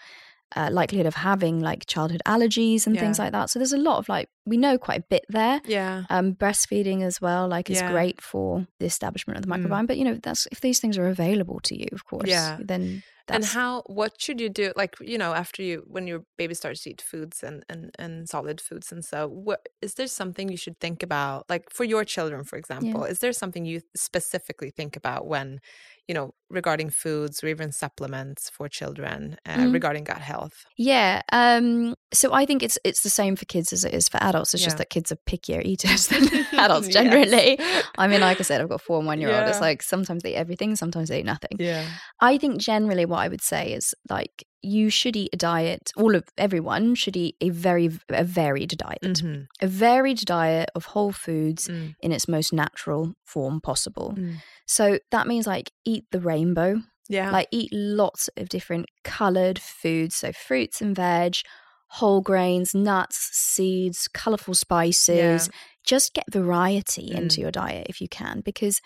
uh, likelihood of having like childhood allergies and things like that so there's a lot of like we know quite a bit there yeah. um, breastfeeding as well, like, is Yeah. great for the establishment of the Mm. microbiome. But you know, that's if these things are available to you, of course. Yeah. Then and how what should you do like you know after you when your baby starts to eat foods and and, and solid foods and so what is there something you should think about like for your children for example is there something you specifically think about when you know regarding foods or even supplements for children uh, Mm. regarding gut health yeah. Um, so I think it's it's the same for kids as it is for adults. It's Yeah. just that kids are pickier eaters (laughs) than (laughs) adults Yes. generally. I mean, like I said, I've got four and one year old. It's like sometimes they eat everything, sometimes they eat nothing. yeah I think generally what I would say is like you should eat a diet. All of everyone should eat a very a varied diet. Mhm. A varied diet of whole foods Mm. in its most natural form possible. Mm. So that means like eat the rainbow, yeah like eat lots of different colored foods, so fruits and veg, whole grains, nuts, seeds, colorful spices. Just get variety Mm. into your diet if you can because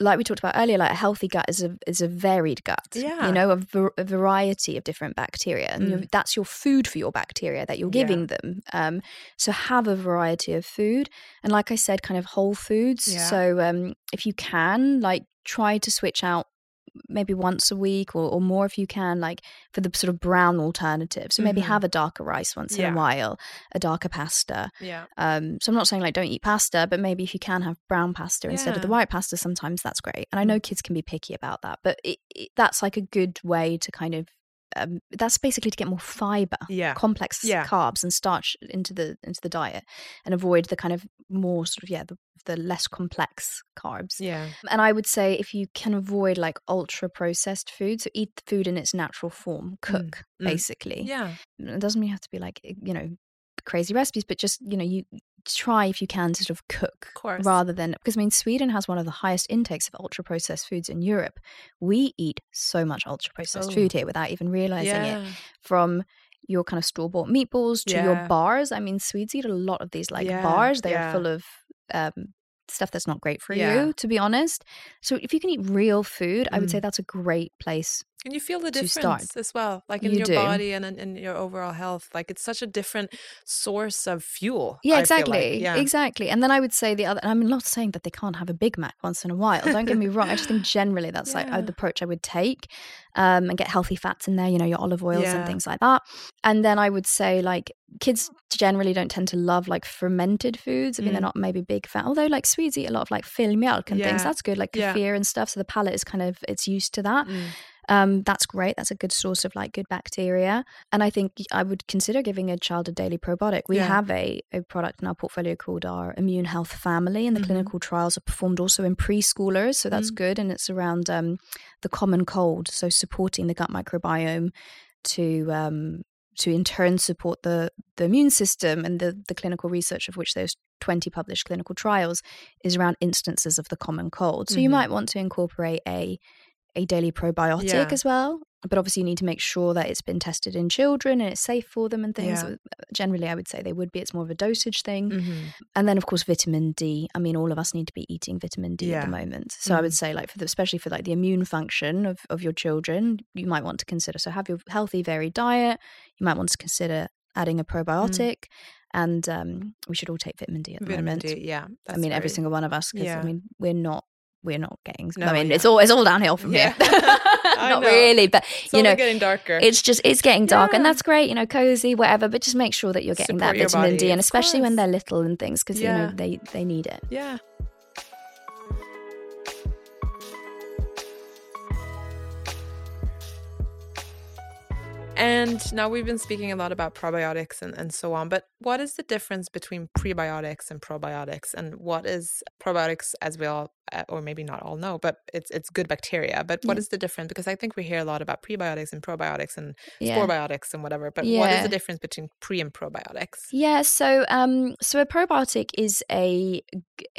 like we talked about earlier, like a healthy gut is a is a varied gut. Yeah. you know, a, variety of different bacteria, and Mm. that's your food for your bacteria that you're Yeah. giving them. Um, so have a variety of food, and like I said, kind of whole foods. Yeah. So um, if you can, like try to switch out maybe once a week or, or more if you can, like for the sort of brown alternative. So maybe Mhm. have a darker rice once in a while, a darker pasta. Yeah. Um, so I'm not saying like don't eat pasta, but maybe if you can have brown pasta instead of the white pasta, sometimes that's great. And I know kids can be picky about that, but it, it, that's like a good way to kind of um, that's basically to get more fiber, Yeah. complex Yeah. carbs and starch into the into the diet, and avoid the kind of more sort of yeah the, the less complex carbs. Yeah. And I would say if you can avoid like ultra processed food, so eat the food in its natural form, cook mm. basically. Yeah. It doesn't mean you have to be like you know crazy recipes, but just you know you try if you can to sort of cook Of rather than because I mean Sweden has one of the highest intakes of ultra processed foods in Europe. We eat so much ultra processed Oh. food here without even realizing it. From your kind of store bought meatballs to Yeah. your bars. I mean, Swedes eat a lot of these like Yeah, bars. They yeah. are full of um, stuff that's not great for Yeah. you, to be honest. So if you can eat real food, I would say Mm. that's a great place. And you feel the difference as well, like in You your do. body and in, in your overall health. Like it's such a different source of fuel. Yeah, I exactly. like. Yeah. Exactly. And then I would say the other, and I'm not saying that they can't have a Big Mac once in a while. Don't get me wrong. I just think generally (laughs) that's like uh, the approach I would take um, and get healthy fats in there, you know, your olive oils Yeah. and things like that. And then I would say like kids generally don't tend to love like fermented foods. I mean, they're Mm. not maybe big fan, although like Swedes eat a lot of like filmjölk and Yeah. things. That's good, like Yeah. kefir and stuff. So the palate is kind of, it's used to that. Mm. Um, that's great. That's a good source of like good bacteria. And I think I would consider giving a child a daily probiotic. We Yeah. have a, a product in our portfolio called our Immune Health Family, and the Mhm. clinical trials are performed also in preschoolers. So that's Mm. good. And it's around um, the common cold. So supporting the gut microbiome to. Um, to in turn support the the immune system and the the clinical research of which there's 20 published clinical trials is around instances of the common cold. So you Mhm. might want to incorporate a a daily probiotic Yeah. as well. But obviously, you need to make sure that it's been tested in children and it's safe for them and things. Yeah. Uh, Generally, I would say they would be. It's more of a dosage thing. Mhm. And then, of course, vitamin D. I mean, all of us need to be eating vitamin D at the moment. So I would Mhm. say, like, for the, especially for like the immune function of, of your children, you might want to consider. So have your healthy, varied diet. You might want to consider adding a probiotic. And um, we should all take vitamin D at the Vitamin moment. D. Yeah. I mean, every single one of us. Because Yeah. I mean, we're not. We're not getting. No, I mean, yeah. it's all it's all downhill from Yeah. (laughs) here. Not know. really, but It's you know, getting darker. it's just it's getting dark, and that's great. You know, cozy, whatever. But just make sure that you're getting Support that vitamin body, D, and especially when they're little and things, because you know they they need it. yeah. And now we've been speaking a lot about probiotics and, and so on, but what is the difference between prebiotics and probiotics? And what is probiotics, as we all, uh, or maybe not all know, but it's it's good bacteria. But what Yeah. is the difference? Because I think we hear a lot about prebiotics and probiotics and Yeah. sporebiotics and whatever. But what is the difference between pre and probiotics? Yeah, so um, so a probiotic is a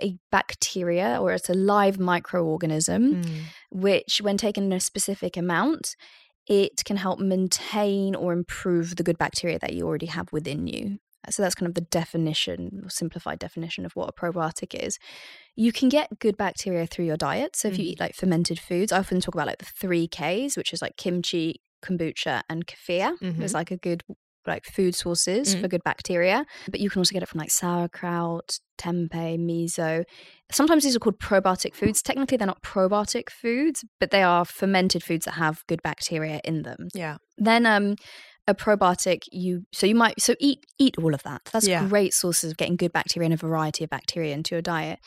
a bacteria or it's a live microorganism Mm. which, when taken in a specific amount, it can help maintain or improve the good bacteria that you already have within you. So that's kind of the definition, or simplified definition of what a probiotic is. You can get good bacteria through your diet. So if you eat like fermented foods, I often talk about like the three Ks, which is like kimchi, kombucha, and kefir. Mhm. It's like a good like food sources Mm. for good bacteria. But you can also get it from like sauerkraut, tempeh, miso. Sometimes these are called probiotic foods. Technically, they're not probiotic foods, but they are fermented foods that have good bacteria in them. Yeah. Then um a probiotic you so you might so eat eat all of that. That's Yeah. great sources of getting good bacteria and a variety of bacteria into your diet.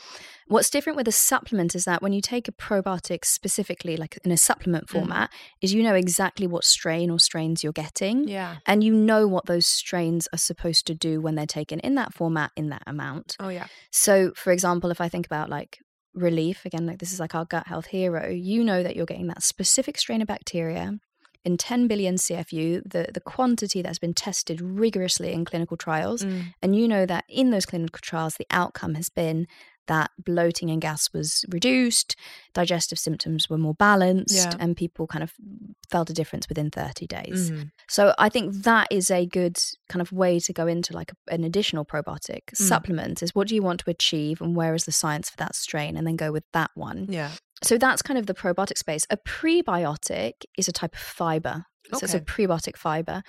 What's different with a supplement is that when you take a probiotic specifically like in a supplement Mm. format is you know exactly what strain or strains you're getting Yeah. and you know what those strains are supposed to do when they're taken in that format in that amount. Oh, yeah. So, for example, if I think about like relief, again, like this is like our gut health hero, you know that you're getting that specific strain of bacteria in 10 billion CFU, the, the quantity that's been tested rigorously in clinical trials. Mm. And you know that in those clinical trials, the outcome has been that bloating and gas was reduced, digestive symptoms were more balanced, Yeah. and people kind of felt a difference within 30 days. Mhm. So I think that is a good kind of way to go into like a, an additional probiotic Mm. supplement is what do you want to achieve and where is the science for that strain and then go with that one. Yeah. So that's kind of the probiotic space. A prebiotic is a type of fiber. So it's a Okay. prebiotic fiber.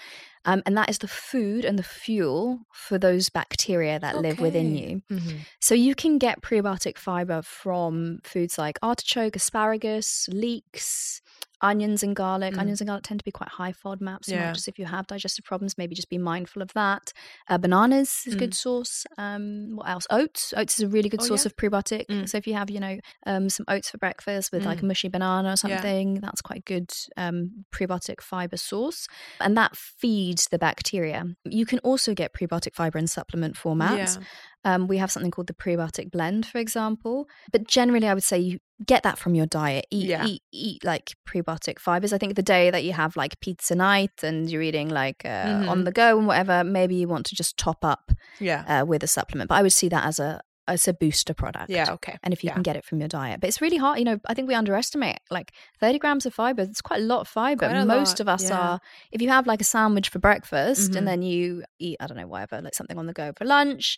Um, and that is the food and the fuel for those bacteria that live within Okay. you. Mhm. So you can get prebiotic fiber from foods like artichoke, asparagus, leeks, onions and garlic. Mm. Onions and garlic tend to be quite high FODMAPs. So Yeah. just if you have digestive problems, maybe just be mindful of that. Uh, bananas is a Mm. good source. Um, what else? Oats. Oats is a really good Oh, source yeah? of prebiotic. Mm. So if you have, you know, um, some oats for breakfast with like Mm. a mushy banana or Yeah. something, that's quite good um, prebiotic fiber source. And that feeds the bacteria. You can also get prebiotic fiber in supplement formats. Um, we have something called the prebiotic blend, for example. But generally, I would say you get that from your diet. Eat, Yeah. eat, eat like prebiotic fibers. I think the day that you have like pizza night and you're eating like uh, on Mhm. the go and whatever, maybe you want to just top up Yeah. uh, with a supplement. But I would see that as a as a booster product. Yeah. Okay. And if you yeah. can get it from your diet, but it's really hard. You know, I think we underestimate like 30 grams of fiber. It's quite a lot of fiber. Most lot, of us yeah. are, if you have like a sandwich for breakfast Mhm. and then you eat, I don't know, whatever, like something on the go for lunch,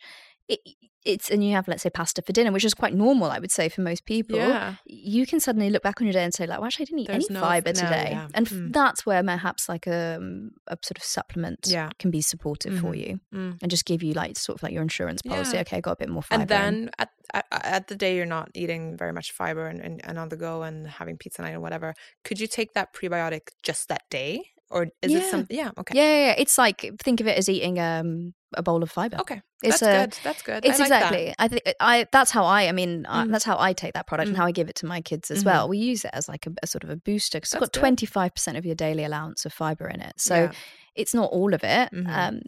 it, it's, and you have, let's say, pasta for dinner, which is quite normal, I would say, for most people. Yeah. You can suddenly look back on your day and say, like, well, actually, I didn't eat There's any no- fiber no, today. yeah. And Mm. that's where perhaps like a, a sort of supplement Yeah. can be supportive for Mhm. you Mm. and just give you like sort of like your insurance policy. Yeah. Okay, I got a bit more fiber. And then at, at at the day you're not eating very much fiber and, and, and on the go and having pizza night or whatever, could you take that prebiotic just that day? Or is it something? Yeah. Okay. Yeah, yeah, yeah. It's like think of it as eating um, a bowl of fiber. Okay. It's that's a- good. That's good. It's I like that. exactly. I think I. That's how I. I mean, I, Mm. that's how I take that product and Mm. how I give it to my kids as Mhm. well. We use it as like a, a sort of a booster because it's got twenty five percent of your daily allowance of fiber in it. So Yeah. it's not all of it. Mhm. Um,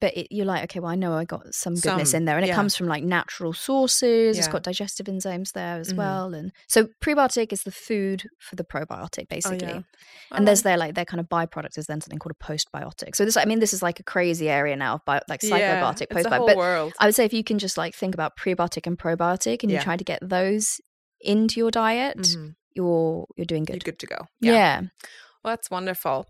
but it, you're like, okay, well, I know I got some goodness Some, in there, and it yeah. comes from like natural sources. It's got digestive enzymes there as Mhm. well, and so prebiotic is the food for the probiotic, basically. Oh, I and there's their like their kind of byproduct is then something called a postbiotic. So this, I mean, this is like a crazy area now of bio, like yeah, psychobiotic, postbiotic. But world. I would say if you can just like think about prebiotic and probiotic, and you try to get those into your diet, Mhm. you're you're doing You're good. good to go. Yeah. Well, that's wonderful.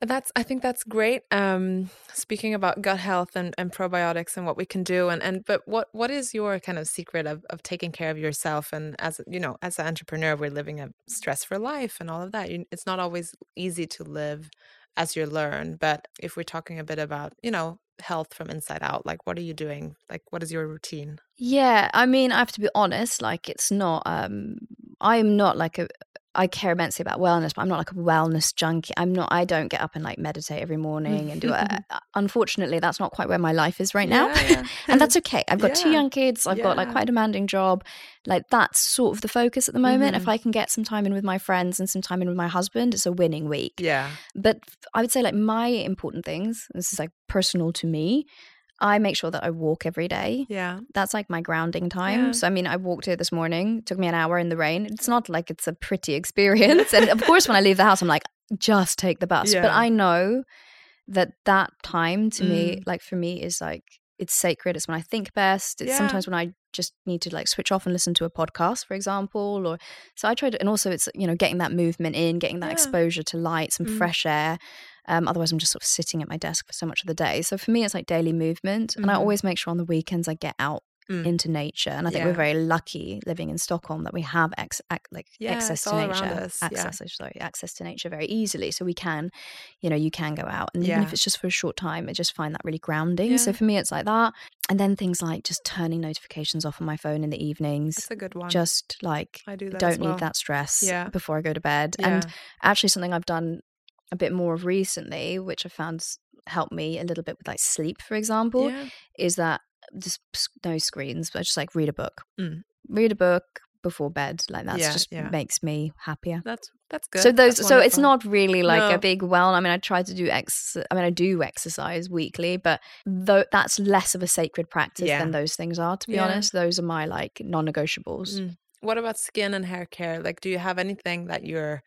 That's I think that's great. Um, speaking about gut health and, and probiotics and what we can do and, and but what what is your kind of secret of, of taking care of yourself and as you know as an entrepreneur we're living a stress-free life and all of that. You, it's not always easy to live as you learn, but if we're talking a bit about you know health from inside out, like what are you doing? Like what is your routine? Yeah, I mean, I have to be honest. Like, it's not. Um, I am not like a. I care immensely about wellness, but I'm not like a wellness junkie. I'm not. I don't get up and like meditate every morning and do it. (laughs) Unfortunately, that's not quite where my life is right now, Yeah, yeah. (laughs) and that's okay. I've got two young kids. I've got like quite a demanding job. Like that's sort of the focus at the moment. If Mhm. I can get some time in with my friends and some time in with my husband, it's a winning week. yeah. But I would say like my important things. This is like personal to me. I make sure that I walk every day Yeah. that's like my grounding time. Yeah. So I mean, I walked here this morning. Took me an hour in the rain. It's not like it's a pretty (laughs) experience. and of course, when I leave the house, I'm like, just take the bus. But I know that that time to me, Mm. like for me, is like it's sacred. It's when I think best. It's Yeah. sometimes when I just need to like switch off and listen to a podcast, for example. Or so I try to, and also it's you know getting that movement in, getting that Yeah. exposure to light, some Mm. fresh air. Um, otherwise, I'm just sort of sitting at my desk for so much of the day. So for me, it's like daily movement, and I Mhm. always make sure on the weekends I get out Mm. into nature. And I think Yeah. we're very lucky living in Stockholm that we have ex- ac- like Yeah, access to nature, us, yeah. access sorry, access to nature very easily. So we can, you know, you can go out, and even if it's just for a short time, I just find that really grounding. So for me, it's like that. And then things like just turning notifications off on my phone in the evenings. That's a good one. Just like I do that. don't well. need that stress before I go to bed. And actually, something I've done a bit more of recently, which I found helped me a little bit with like sleep, for example, yeah. is that just no screens, but just like read a book. Mm. Read a book before bed. Like that's Yeah, just yeah. makes me happier. That's that's good. So those That's so it's not really like No. a big well I mean I try to do ex I mean I do exercise weekly but though that's less of a sacred practice than those things are to be honest those are my like non-negotiables Mm. What about skin and hair care? Like, do you have anything that you're,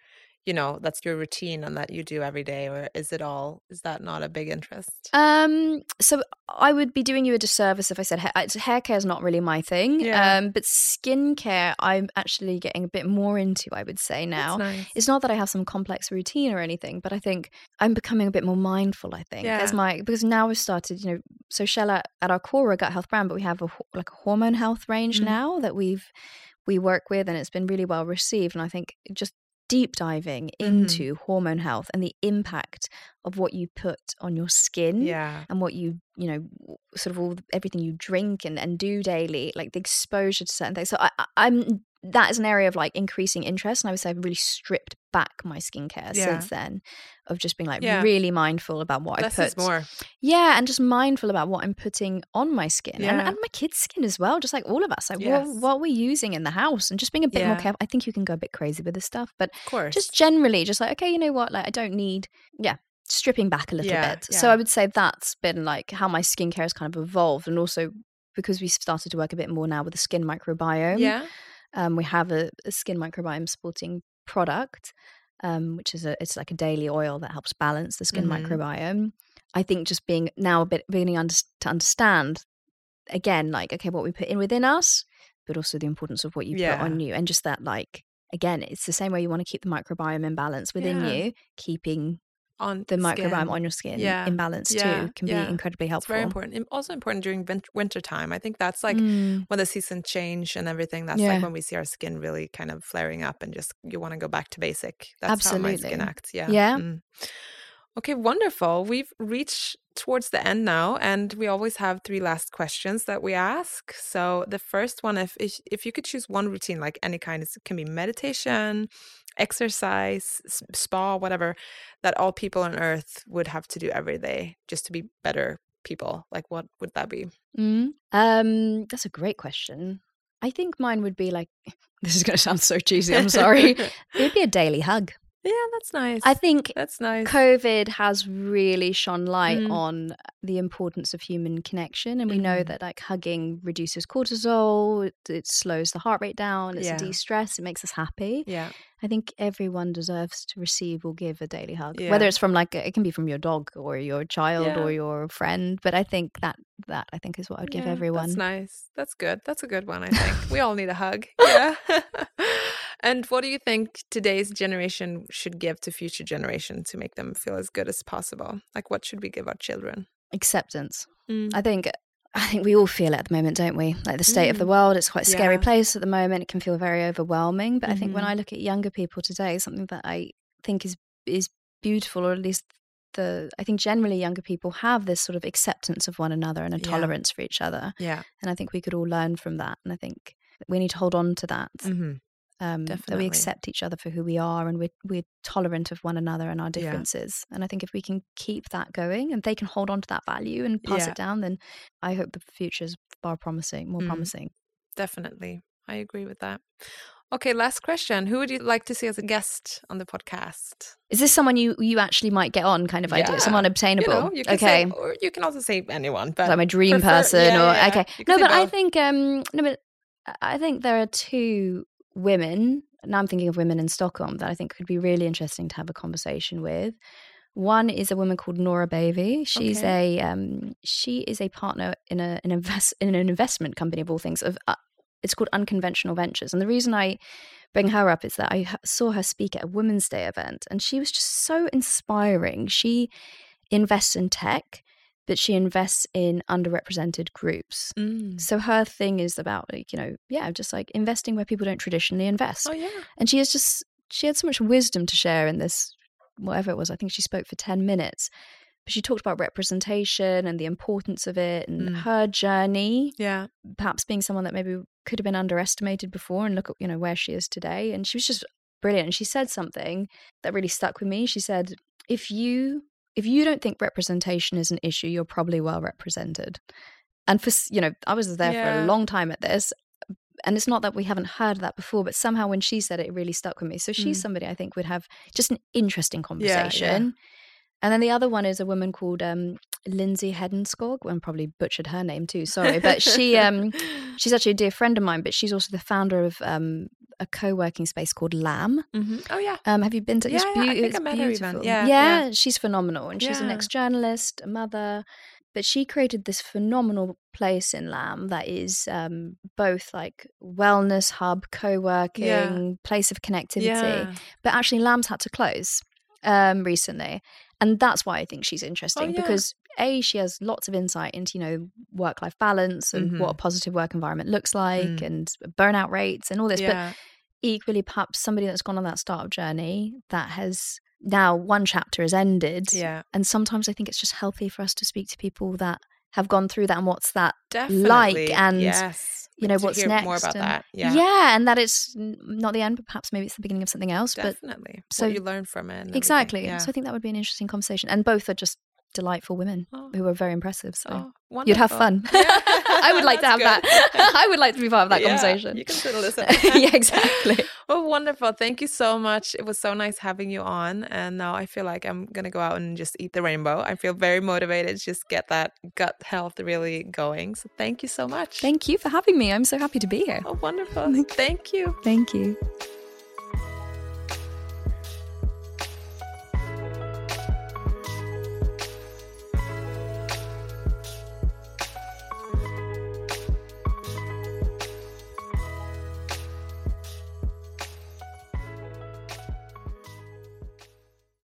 you know, that's your routine and that you do every day, or is it all? Is that not a big interest? Um, so I would be doing you a disservice if I said hair, hair care is not really my thing. Yeah. Um, but skincare, I'm actually getting a bit more into. I would say now. Nice. It's not that I have some complex routine or anything, but I think I'm becoming a bit more mindful. I think as my because now we've started, you know, so Källa at our core, we're a gut health brand, but we have a like a hormone health range Mm. now that we've we work with, and it's been really well received. And I think just deep diving Mhm. into hormone health and the impact of what you put on your skin Yeah. and what you you know sort of all everything you drink and, and do daily like the exposure to certain things so I- i'm that is an area of like increasing interest and i would say i've really stripped back my skincare Yeah. since then of just being like Yeah. really mindful about what Less i put more. yeah and just mindful about what i'm putting on my skin and, Yeah. and my kids skin as well just like all of us like Yes. what, what we're using in the house and just being a bit more careful i think you can go a bit crazy with this stuff but Of course. just generally just like okay you know what like i don't need yeah stripping back a little bit so i would say that's been like how my skincare has kind of evolved and also because we started to work a bit more now with the skin microbiome yeah. Um, we have a, a skin microbiome supporting product um, which is a it's like a daily oil that helps balance the skin Mhm. microbiome i think just being now a bit beginning under, to understand again like okay what we put in within us but also the importance of what you Yeah. put on you and just that like again it's the same way you want to keep the microbiome in balance within Yeah. you keeping On the skin. microbiome on your skin Yeah. in balance Yeah. too can Yeah. be incredibly It's helpful very important. Also important during win- winter time. I think that's like Mm, when the season change and everything. That's like when we see our skin really kind of flaring up and just you want to go back to basic. That's how my skin acts. Yeah. Yeah. Mm. Okay, wonderful. We've reached towards the end now, and we always have three last questions that we ask. So the first one, if if, if you could choose one routine, like any kind, it can be meditation, exercise, spa, whatever, that all people on Earth would have to do every day just to be better people. Like, what would that be? mm. um that's a great question i think mine would be like (laughs) this is going to sound so cheesy i'm sorry (laughs) it would be a daily hug yeah, that's nice. i think that's nice. COVID has really shone light Mm. on the importance of human connection, and we know Mhm. that like hugging reduces cortisol, it, it slows the heart rate down, it's Yeah. de-stress, it makes us happy. yeah, I think everyone deserves to receive or give a daily hug, Yeah. whether it's from like it can be from your dog or your child Yeah. or your friend. But I think that that I think is what I'd give everyone. That's nice. That's good. That's a good one, I think. we all need a hug. Yeah. (laughs) (laughs) (laughs) and what do you think today's generation should give to future generation to make them feel as good as possible? Like what should we give our children? Acceptance. Mm. I think I think we all feel it at the moment, don't we? Like the state of the Mm. world, it's quite a scary Yeah. place at the moment. It can feel very overwhelming. But I think when. I look at younger people today, something that I think is is beautiful, or at least the I think generally younger people have this sort of acceptance of one another and a Yeah. tolerance for each other. Yeah. And I think we could all learn from that. And I think we need to hold on to that. hmm Um, that we accept each other for who we are and we're, we're tolerant of one another and our Yeah. differences. And I think if we can keep that going and they can hold on to that value and pass Yeah. it down, then I hope the future is far promising, more Mm. promising. Definitely. I agree with that. Okay, last question. Who would you like to see as a guest on the podcast? Is this someone you you actually might get on kind of Yeah. idea? Someone You obtainable? know, you can okay. say, or you can also say anyone, but like my dream prefer- person yeah, or yeah, okay. No, but I think um no but I think there are two women. Now I'm thinking of women in Stockholm that I think could be really interesting to have a conversation with. One is a woman called Nora Bavey. She's a um, she is a partner in a an invest in an investment company of all things. Of uh, it's called Unconventional Ventures, and the reason I bring her up is that I saw her speak at a Women's Day event, and she was just so inspiring. She invests in tech, but she invests in underrepresented groups. Mm. So her thing is about like you know yeah, just like investing where people don't traditionally invest Oh yeah. and she has just she had so much wisdom to share in this whatever it was i think she spoke for 10 minutes but she talked about representation and the importance of it and Mm. her journey Yeah. perhaps being someone that maybe could have been underestimated before and look at you know where she is today and she was just brilliant and she said something that really stuck with me she said if you if you don't think representation is an issue you're probably well represented and for you know i was there for a long time at this and it's not that we haven't heard that before but somehow when she said it it really stuck with me so she's Mm. somebody i think would have just an interesting Yeah, yeah. And then the other one is a woman called um, Lindsay Hedenskog. Well, I probably butchered her name too. Sorry, but she um, (laughs) she's actually a dear friend of mine. But she's also the founder of um, a co-working space called Lamb. Mhm. Oh yeah. Um, have you been to? Yeah, it's yeah, I think it's I met her even. beautiful. Yeah, yeah. she's phenomenal, and she's an ex-journalist, a mother. But she created this phenomenal place in Lamb that is um, both like wellness hub, co-working, place of connectivity Yeah. but actually lambs had to close um recently and that's why i think she's interesting Oh, yeah. because a she has lots of insight into you know work life balance and Mhm. what a positive work environment looks like Mm. and burnout rates and all this. But equally, perhaps somebody that's gone on that startup journey that has now one chapter has ended. Yeah. And sometimes I think it's just healthy for us to speak to people that have gone through that and what's that Definitely. and, yes. You know To what's hear next More about and- that. Yeah. and that it's not the end, but perhaps maybe it's the beginning of something else. But Definitely. so- what you learn from it. exactly. Yeah. So I think that would be an interesting conversation. And both are just delightful women Oh. who are very impressive. So Oh, you'd have fun. (laughs) Yeah. (laughs) I would like to have That's that. (laughs) I would like to be part of that Yeah, conversation. You can sit and listen. yeah, exactly. Well, wonderful. Thank you so much. It was so nice having you on. And now I feel like I'm going to go out and just eat the rainbow. I feel very motivated to just get that gut health really going. So thank you so much. Thank you for having me. I'm so happy to be here. Oh, wonderful. Thank you. Thank you.